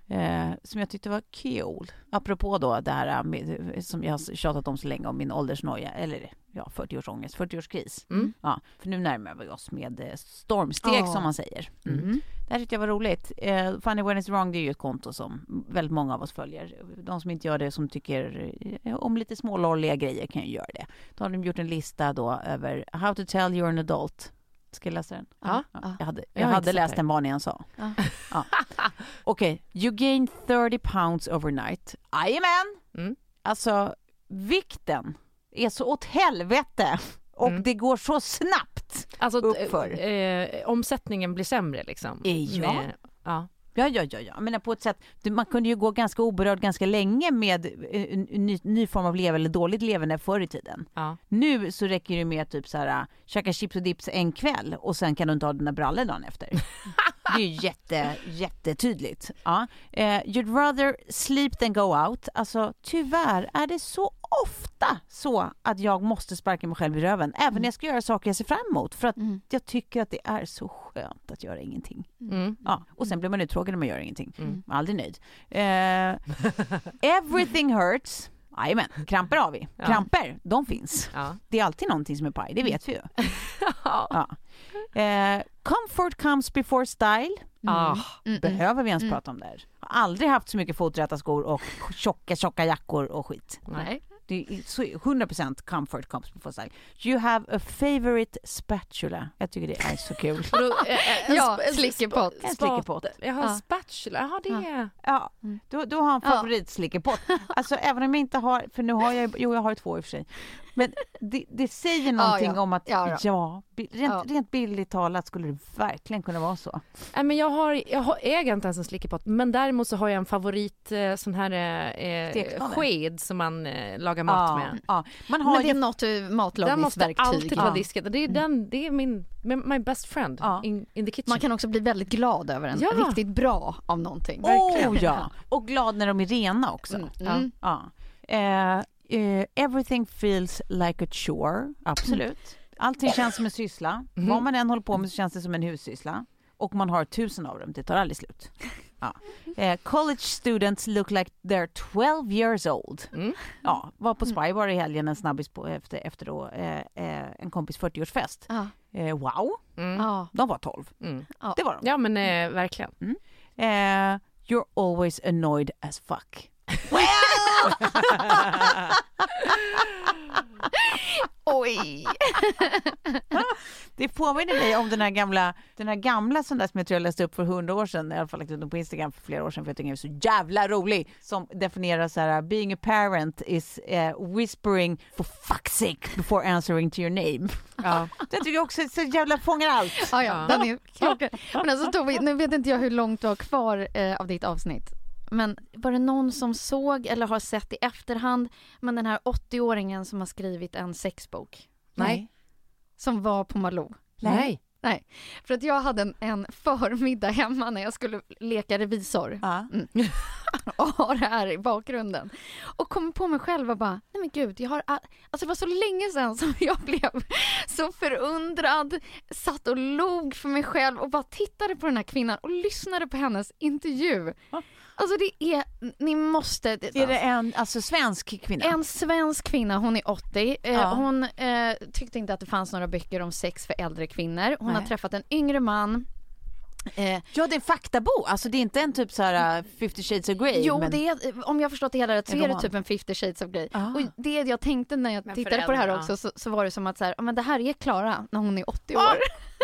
eh, som jag tyckte var kul. Apropå då det här med, som jag har tjatat om så länge om min åldersnoja, eller ja, 40-årsångest, 40-årskris. Mm. Ja, för nu närmar vi oss med eh, stormsteg Ja. som man säger. Mm. Mm. Det här tyckte jag var roligt. Eh, Funny When It's Wrong det är ju ett konto som väldigt många av oss följer. De som inte gör det, som tycker eh, om lite smålolliga grejer kan ju göra det. Då har de gjort en lista då över How to tell you're an adult. Ska jag läsa den? Ja. Jag hade, Jag jag hade läst den vad ni än sa. Ja. Ja. Okej, you gain 30 pounds overnight. Jajamän! Mm. Alltså, vikten är så åt helvete och Mm. det går så snabbt. Alltså, Uppför. eh, omsättningen blir sämre liksom. Eh, ja. Med, ja. Ja, ja, ja, ja. Menar på ett sätt, man kunde ju gå ganska oberörd ganska länge med eh, en ny, ny form av leverne eller dåligt leverne förr i tiden. Ja. Nu så räcker det med typ så här, äh, käka chips och dips en kväll och sen kan du inte ha dina brallor dagen efter. Det är ju jätte, jättetydligt. Ja. Eh, you'd rather sleep than go out. Alltså tyvärr är det så ofta så att jag måste sparka mig själv i röven, även när jag ska göra saker jag ser fram emot, för att Mm. jag tycker att det är så skönt att göra ingenting. Mm. Ja, och sen blir man uttråkad när man gör ingenting. Mm. Man är aldrig nöjd. Eh, everything hurts. Jajamän, kramper har vi. Ja. Kramper, de finns. Ja. Det är alltid någonting som är paj, det vet vi ju. Ja. Eh, comfort comes before style. Ah, Mm, mm. Behöver vi ens Mm. prata om det här? Har aldrig haft så mycket foträta skor och tjocka, tjocka jackor och skit. Nej. Det är så 100% comfort comes before style. You have a favorite spatula. Jag tycker det är så kul. Då, eh, eh, en Ja, en slickepott. En slickepott. Jaha, Ja. spatula. Jaha, det är... Ja, Mm. du, du har en Ja. favoritslickepott. Alltså även om jag inte har, för nu har jag, jo jag har två i och för sig. Men det, det säger någonting ja. om att, Ja, ja, då. rent, Ja. rent bildligt talat skulle det verkligen kunna vara så. Nej, men jag har, jag har, äger inte ens en slickepott, men däremot så har jag en favorit eh, sån här eh, sked som man eh, lagar mat ja, med. ja. Man har Men det är något du, Den måste matlagningsverktyg. alltid vara Ja. diskad. Det är, den, det är min, my best friend Ja. in, in the kitchen. Man kan också bli väldigt glad över en Ja. riktigt bra av någonting. Oh ja! Och glad när de är rena också. Mm. Ja. Mm. Ja. Eh, everything feels like a chore, absolut. Allting känns som en syssla. Mhm. Vad man än håller på med så känns det som en hussyssla. Och man har tusen av dem, det tar aldrig slut. Ja. Eh, college students look like they're 12 years old. Mm. Ja, var på Spybar i helgen en snabbis på, efter, efter då, eh, eh, en kompis 40-årsfest. Ja. Eh, wow, Mm. De var 12. Mm. Det var de. Ja men eh, verkligen. Eh, you're always annoyed as fuck. Oj! Det påminner mig om den här gamla, den här gamla sån där som jag tror jag läste upp för hundra år sedan, i alla fall lagt ut den på Instagram för flera år sedan för jag tycker den är så jävla rolig, som definierar så här, being a parent is uh, whispering for fuck's sake before answering to your name. Ja. Den tycker jag också så jävla fångar allt. Ja, ja, den är klockren. Men alltså Tove, nu vet inte jag hur långt du har kvar eh, av ditt avsnitt. Men var det någon som såg eller har sett i efterhand, men den här 80-åringen som har skrivit en sexbok Nej. som var på Malou? Nej. Nej, för att jag hade en, en förmiddag hemma när jag skulle leka revisor Ja. och ha det här i bakgrunden. Och kom på mig själv och bara, nej men gud, jag har, all... alltså det var så länge sedan som jag blev så förundrad, satt och log för mig själv och bara tittade på den här kvinnan och lyssnade på hennes intervju. Alltså det är, ni måste... Är det en alltså, svensk kvinna? En svensk kvinna, hon är 80. Eh, Ja. Hon eh, tyckte inte att det fanns några böcker om sex för äldre kvinnor. Hon har Nej. träffat en yngre man. Eh, Ja, det är en faktabok. Alltså det är inte en typ så här uh, 50 shades of Grey. jo, men... det är, om jag har förstått det hela rätt så är det typ en 50 shades of Grey. Ah. Och det jag tänkte när jag Men tittade på det här också så, så var det som att så här, men det här är Klara när hon är 80 år.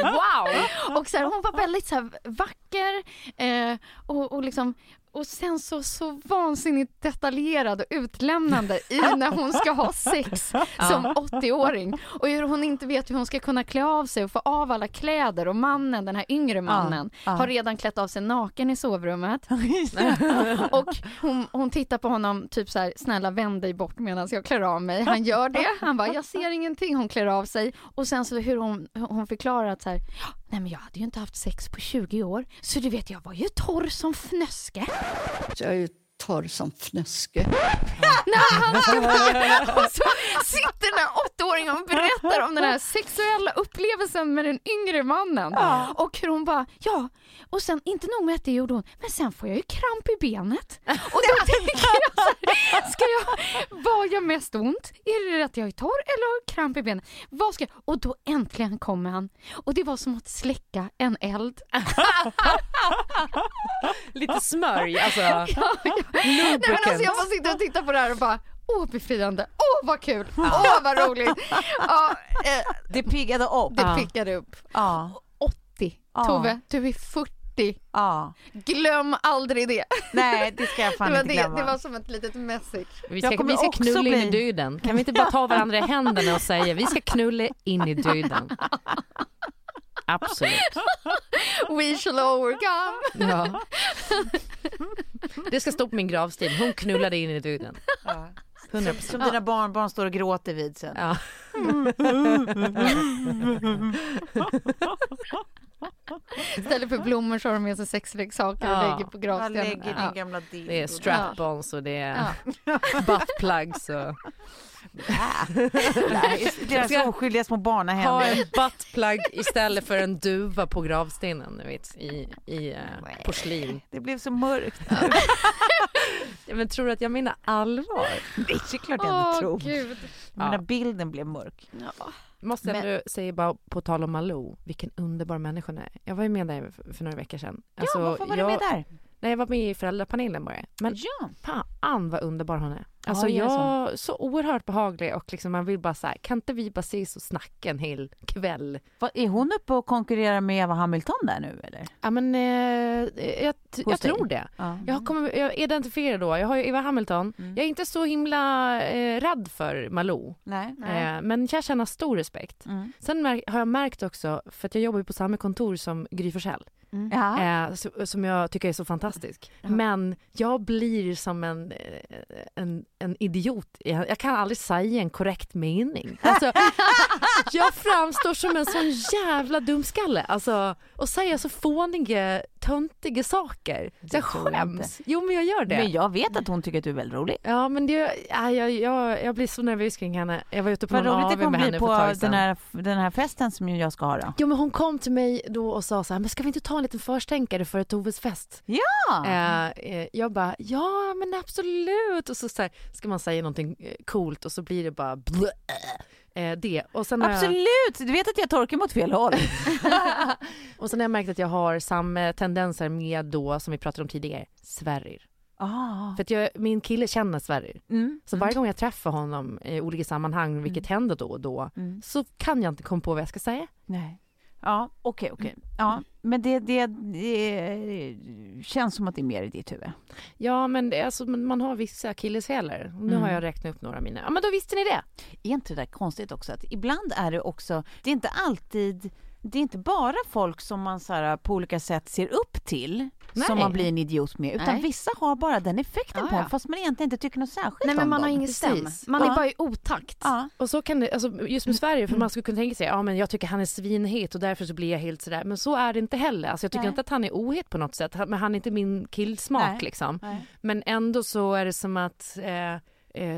Wow! Och så här, hon var väldigt så här, vacker eh, och, och liksom och sen så, så vansinnigt detaljerad och utlämnande i när hon ska ha sex som 80-åring. Och hur hon inte vet hur hon ska kunna klä av sig och få av alla kläder och mannen, den här yngre mannen, har redan klätt av sig naken i sovrummet. och hon, hon tittar på honom typ så här, snälla vänd dig bort medan jag klär av mig. Han gör det. Han bara, jag ser ingenting. Hon klär av sig. Och sen så hur hon, hon förklarar att så här, "Ja, nej men jag hade ju inte haft sex på 20 år. Så du vet, jag var ju torr som fnöske. Jag är ju torr som fnöske. Och så sitter den här åttaåringen och berättar om den här sexuella upplevelsen med den yngre mannen. Och hur hon bara, ja, och sen inte nog med att det gjorde hon, men sen får jag ju kramp i benet. Och då tänker jag så här, ska jag, vad gör mest ont? Är det att jag är torr eller har kramp i benet? Vad ska jag? Och då äntligen kommer han. Och det var som att släcka en eld. Lite smörj, alltså. Ja, ja. Nej, men alltså jag bara sitter och tittar på det här och bara Åh befriande, åh vad kul, åh vad roligt. Ja, eh, Det piggade upp. det Ja. pickade upp. Ja. 80. Ja. Tove, du är 40. ja. Glöm aldrig det. Nej, det ska jag Det fan var, inte det, glömma. det var som ett litet message. Vi ska, vi ska knulla in i bli- döden. Kan vi inte bara ta varandra i händerna och säga vi ska knulla in i döden? Absolut. We shall overcome. Ja. Det ska stå på min gravsten. Hon knullade in i duden. Ja. 100 Som dina barnbarn står och gråter vid sen. Ja. Istället för blommor så har de med sig sexleksaker och Ja. lägger på gravstenen. lägger din Ja. gamla dildo. Det är strap-ons och det är Ja. buttplugs och... Nej, Deras ska- oskyldiga små Ha barnahänder. en buttplug istället för en duva på gravstenen, vet, i, i uh, porslin. Det blev så mörkt. Ja, men tror du att jag menar allvar? Det är klart jag inte tror. gud. Men Ja. bilden blev mörk. Ja. Måste jag Men- säga bara på tal om Malou, vilken underbar människa hon är. Jag var ju med där för, för några veckor sedan. Alltså, ja, varför var jag, du med där? Nej, jag var med i föräldrapanelen bara. Men Ja. fan vad underbar hon är. Alltså det jag, så oerhört behaglig och liksom man vill bara så här, kan inte vi bara ses och snacka en hel kväll? Vad, är hon uppe och konkurrerar med Eva Hamilton där nu eller? Ja men eh, jag, jag tror det. Ja. Jag, kommer, jag identifierar då, jag har ju Eva Hamilton. Mm. Jag är inte så himla eh, rädd för Malou. Nej. Eh, men jag känner stor respekt. Mm. Sen har jag märkt också, för att jag jobbar ju på samma kontor som Gry Forssell, Ja. eh, så, som jag tycker är så fantastisk. Men jag blir som en, eh, en, en idiot. Jag, jag kan aldrig säga en korrekt mening. Alltså, jag framstår som en sån jävla dumskalle. Alltså, och säger så fåniga, töntiga saker. Så jag tror jag skäms. Jo men jag gör det. Men jag vet att hon tycker att du är väldigt rolig. Ja men det, ja, jag, jag, jag blir så nervös kring henne. Jag var ute på Vad någon roligt det kommer bli på sedan. den här, den här festen som jag ska ha då. Jo men hon kom till mig då och sa så här, men ska vi inte ta en liten förstänkare för Toves fest? Ja! Eh, jag bara, ja men absolut. Och så, så här, ska man säga någonting eh, coolt och så blir det bara blö, eh, det. Och sen, har jag, Absolut! Du vet att jag torkar mot fel håll. och sen har jag märkt att jag har samma tendenser med då, som vi pratade om tidigare, Sverrir. Ah. För att jag, min kille känner Sverrir. Mm. Så varje gång jag träffar honom i olika sammanhang, vilket händer då och då, Mm. så kan jag inte komma på vad jag ska säga. Nej. Ja, okej, okej. Ja, men det, det, det känns som att det är mer i ditt huvud. Ja, men det, alltså, man har vissa akilleshälar. Nu Mm. har jag räknat upp några mina. Ja, men då visste ni det. Är inte det där konstigt också? Att ibland är det också, det är inte alltid, det är inte bara folk som man så här, på olika sätt ser upp till Nej. som man blir en idiot med, utan Nej. vissa har bara den effekten Ja, på en, ja. fast man egentligen inte tycker något särskilt Nej men om man har dem. ingen stäm. Precis. Man Ja. är bara i otakt. Ja. Och så kan det, alltså just med Sverige, för man skulle kunna tänka sig, ja men jag tycker han är svinhet och därför så blir jag helt sådär. Men så är det inte heller. Alltså jag tycker Nej. inte att han är ohet på något sätt, men han är inte min killsmak liksom. Nej. Men ändå så är det som att eh,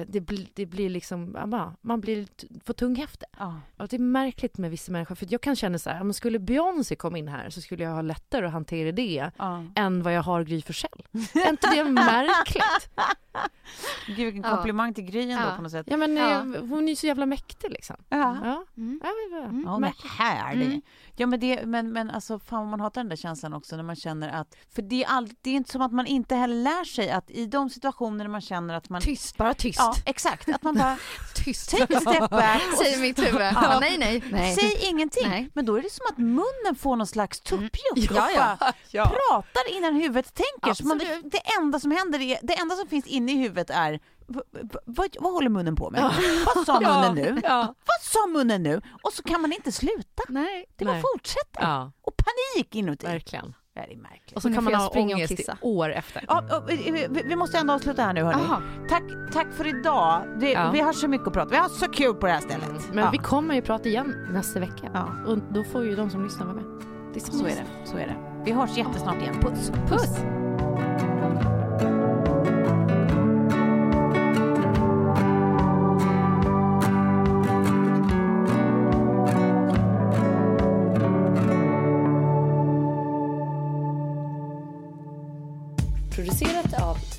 det, blir, det blir liksom, man blir för tunghäfte. Ja. Och det är märkligt med vissa människor, för jag kan känna så här, om skulle Beyoncé komma in här så skulle jag ha lättare att hantera det Ja. än vad jag har Gry Forssell. är inte det märkligt? Gud vilken Ja. komplimang till Gry ändå Ja. på något sätt. Ja men Ja. eh, hon är ju så jävla mäktig liksom. Ja. Ja, Mm. ja, men, Mm. Hon är härlig. Mm. Ja, men, det, men, men alltså, fan vad man hatar den där känslan också när man känner att... För det är, all, det är inte som att man inte heller lär sig att i de situationer när man känner att man... Tyst, bara tyst. Ja, exakt. Att man bara tyst. take a step back och Säger mitt huvud. Ja, nej, nej. nej. säg ingenting. Nej. Men då är det som att munnen får någon slags tuppjuck Ja, ja. bara Ja. pratar innan huvudet tänker. Så man, det, Absolut. enda som händer, är, det enda som finns inne i huvudet är vad, vad håller munnen på med? Vad sa munnen nu? Ja. Vad sa munnen nu? Och så kan man inte sluta. nej. Det bara fortsätter. ja, Och panik inuti. verkligen. Ja, det är märkligt. Och så kan man ha springa och ångest i kissa. år efter. Ja, vi, vi- måste ändå avsluta här nu hörni. Aha. Tack, tack för idag. Det, Ja. Vi har så mycket att prata Vi har så kul på det här stället. Men ja. vi kommer ju prata igen nästa vecka. Ja. Och då får ju de som lyssnar vara med. Det Så är det. Så är det. Vi hörs jättesnart igen. Puss. Puss! Producerat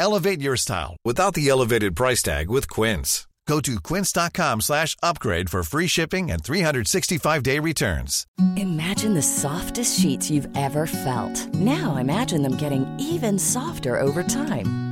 Elevate your style without the elevated price tag with Quince. Go to quince.com slash upgrade for free shipping and 365-day returns. Imagine the softest sheets you've ever felt. Now imagine them getting even softer over time.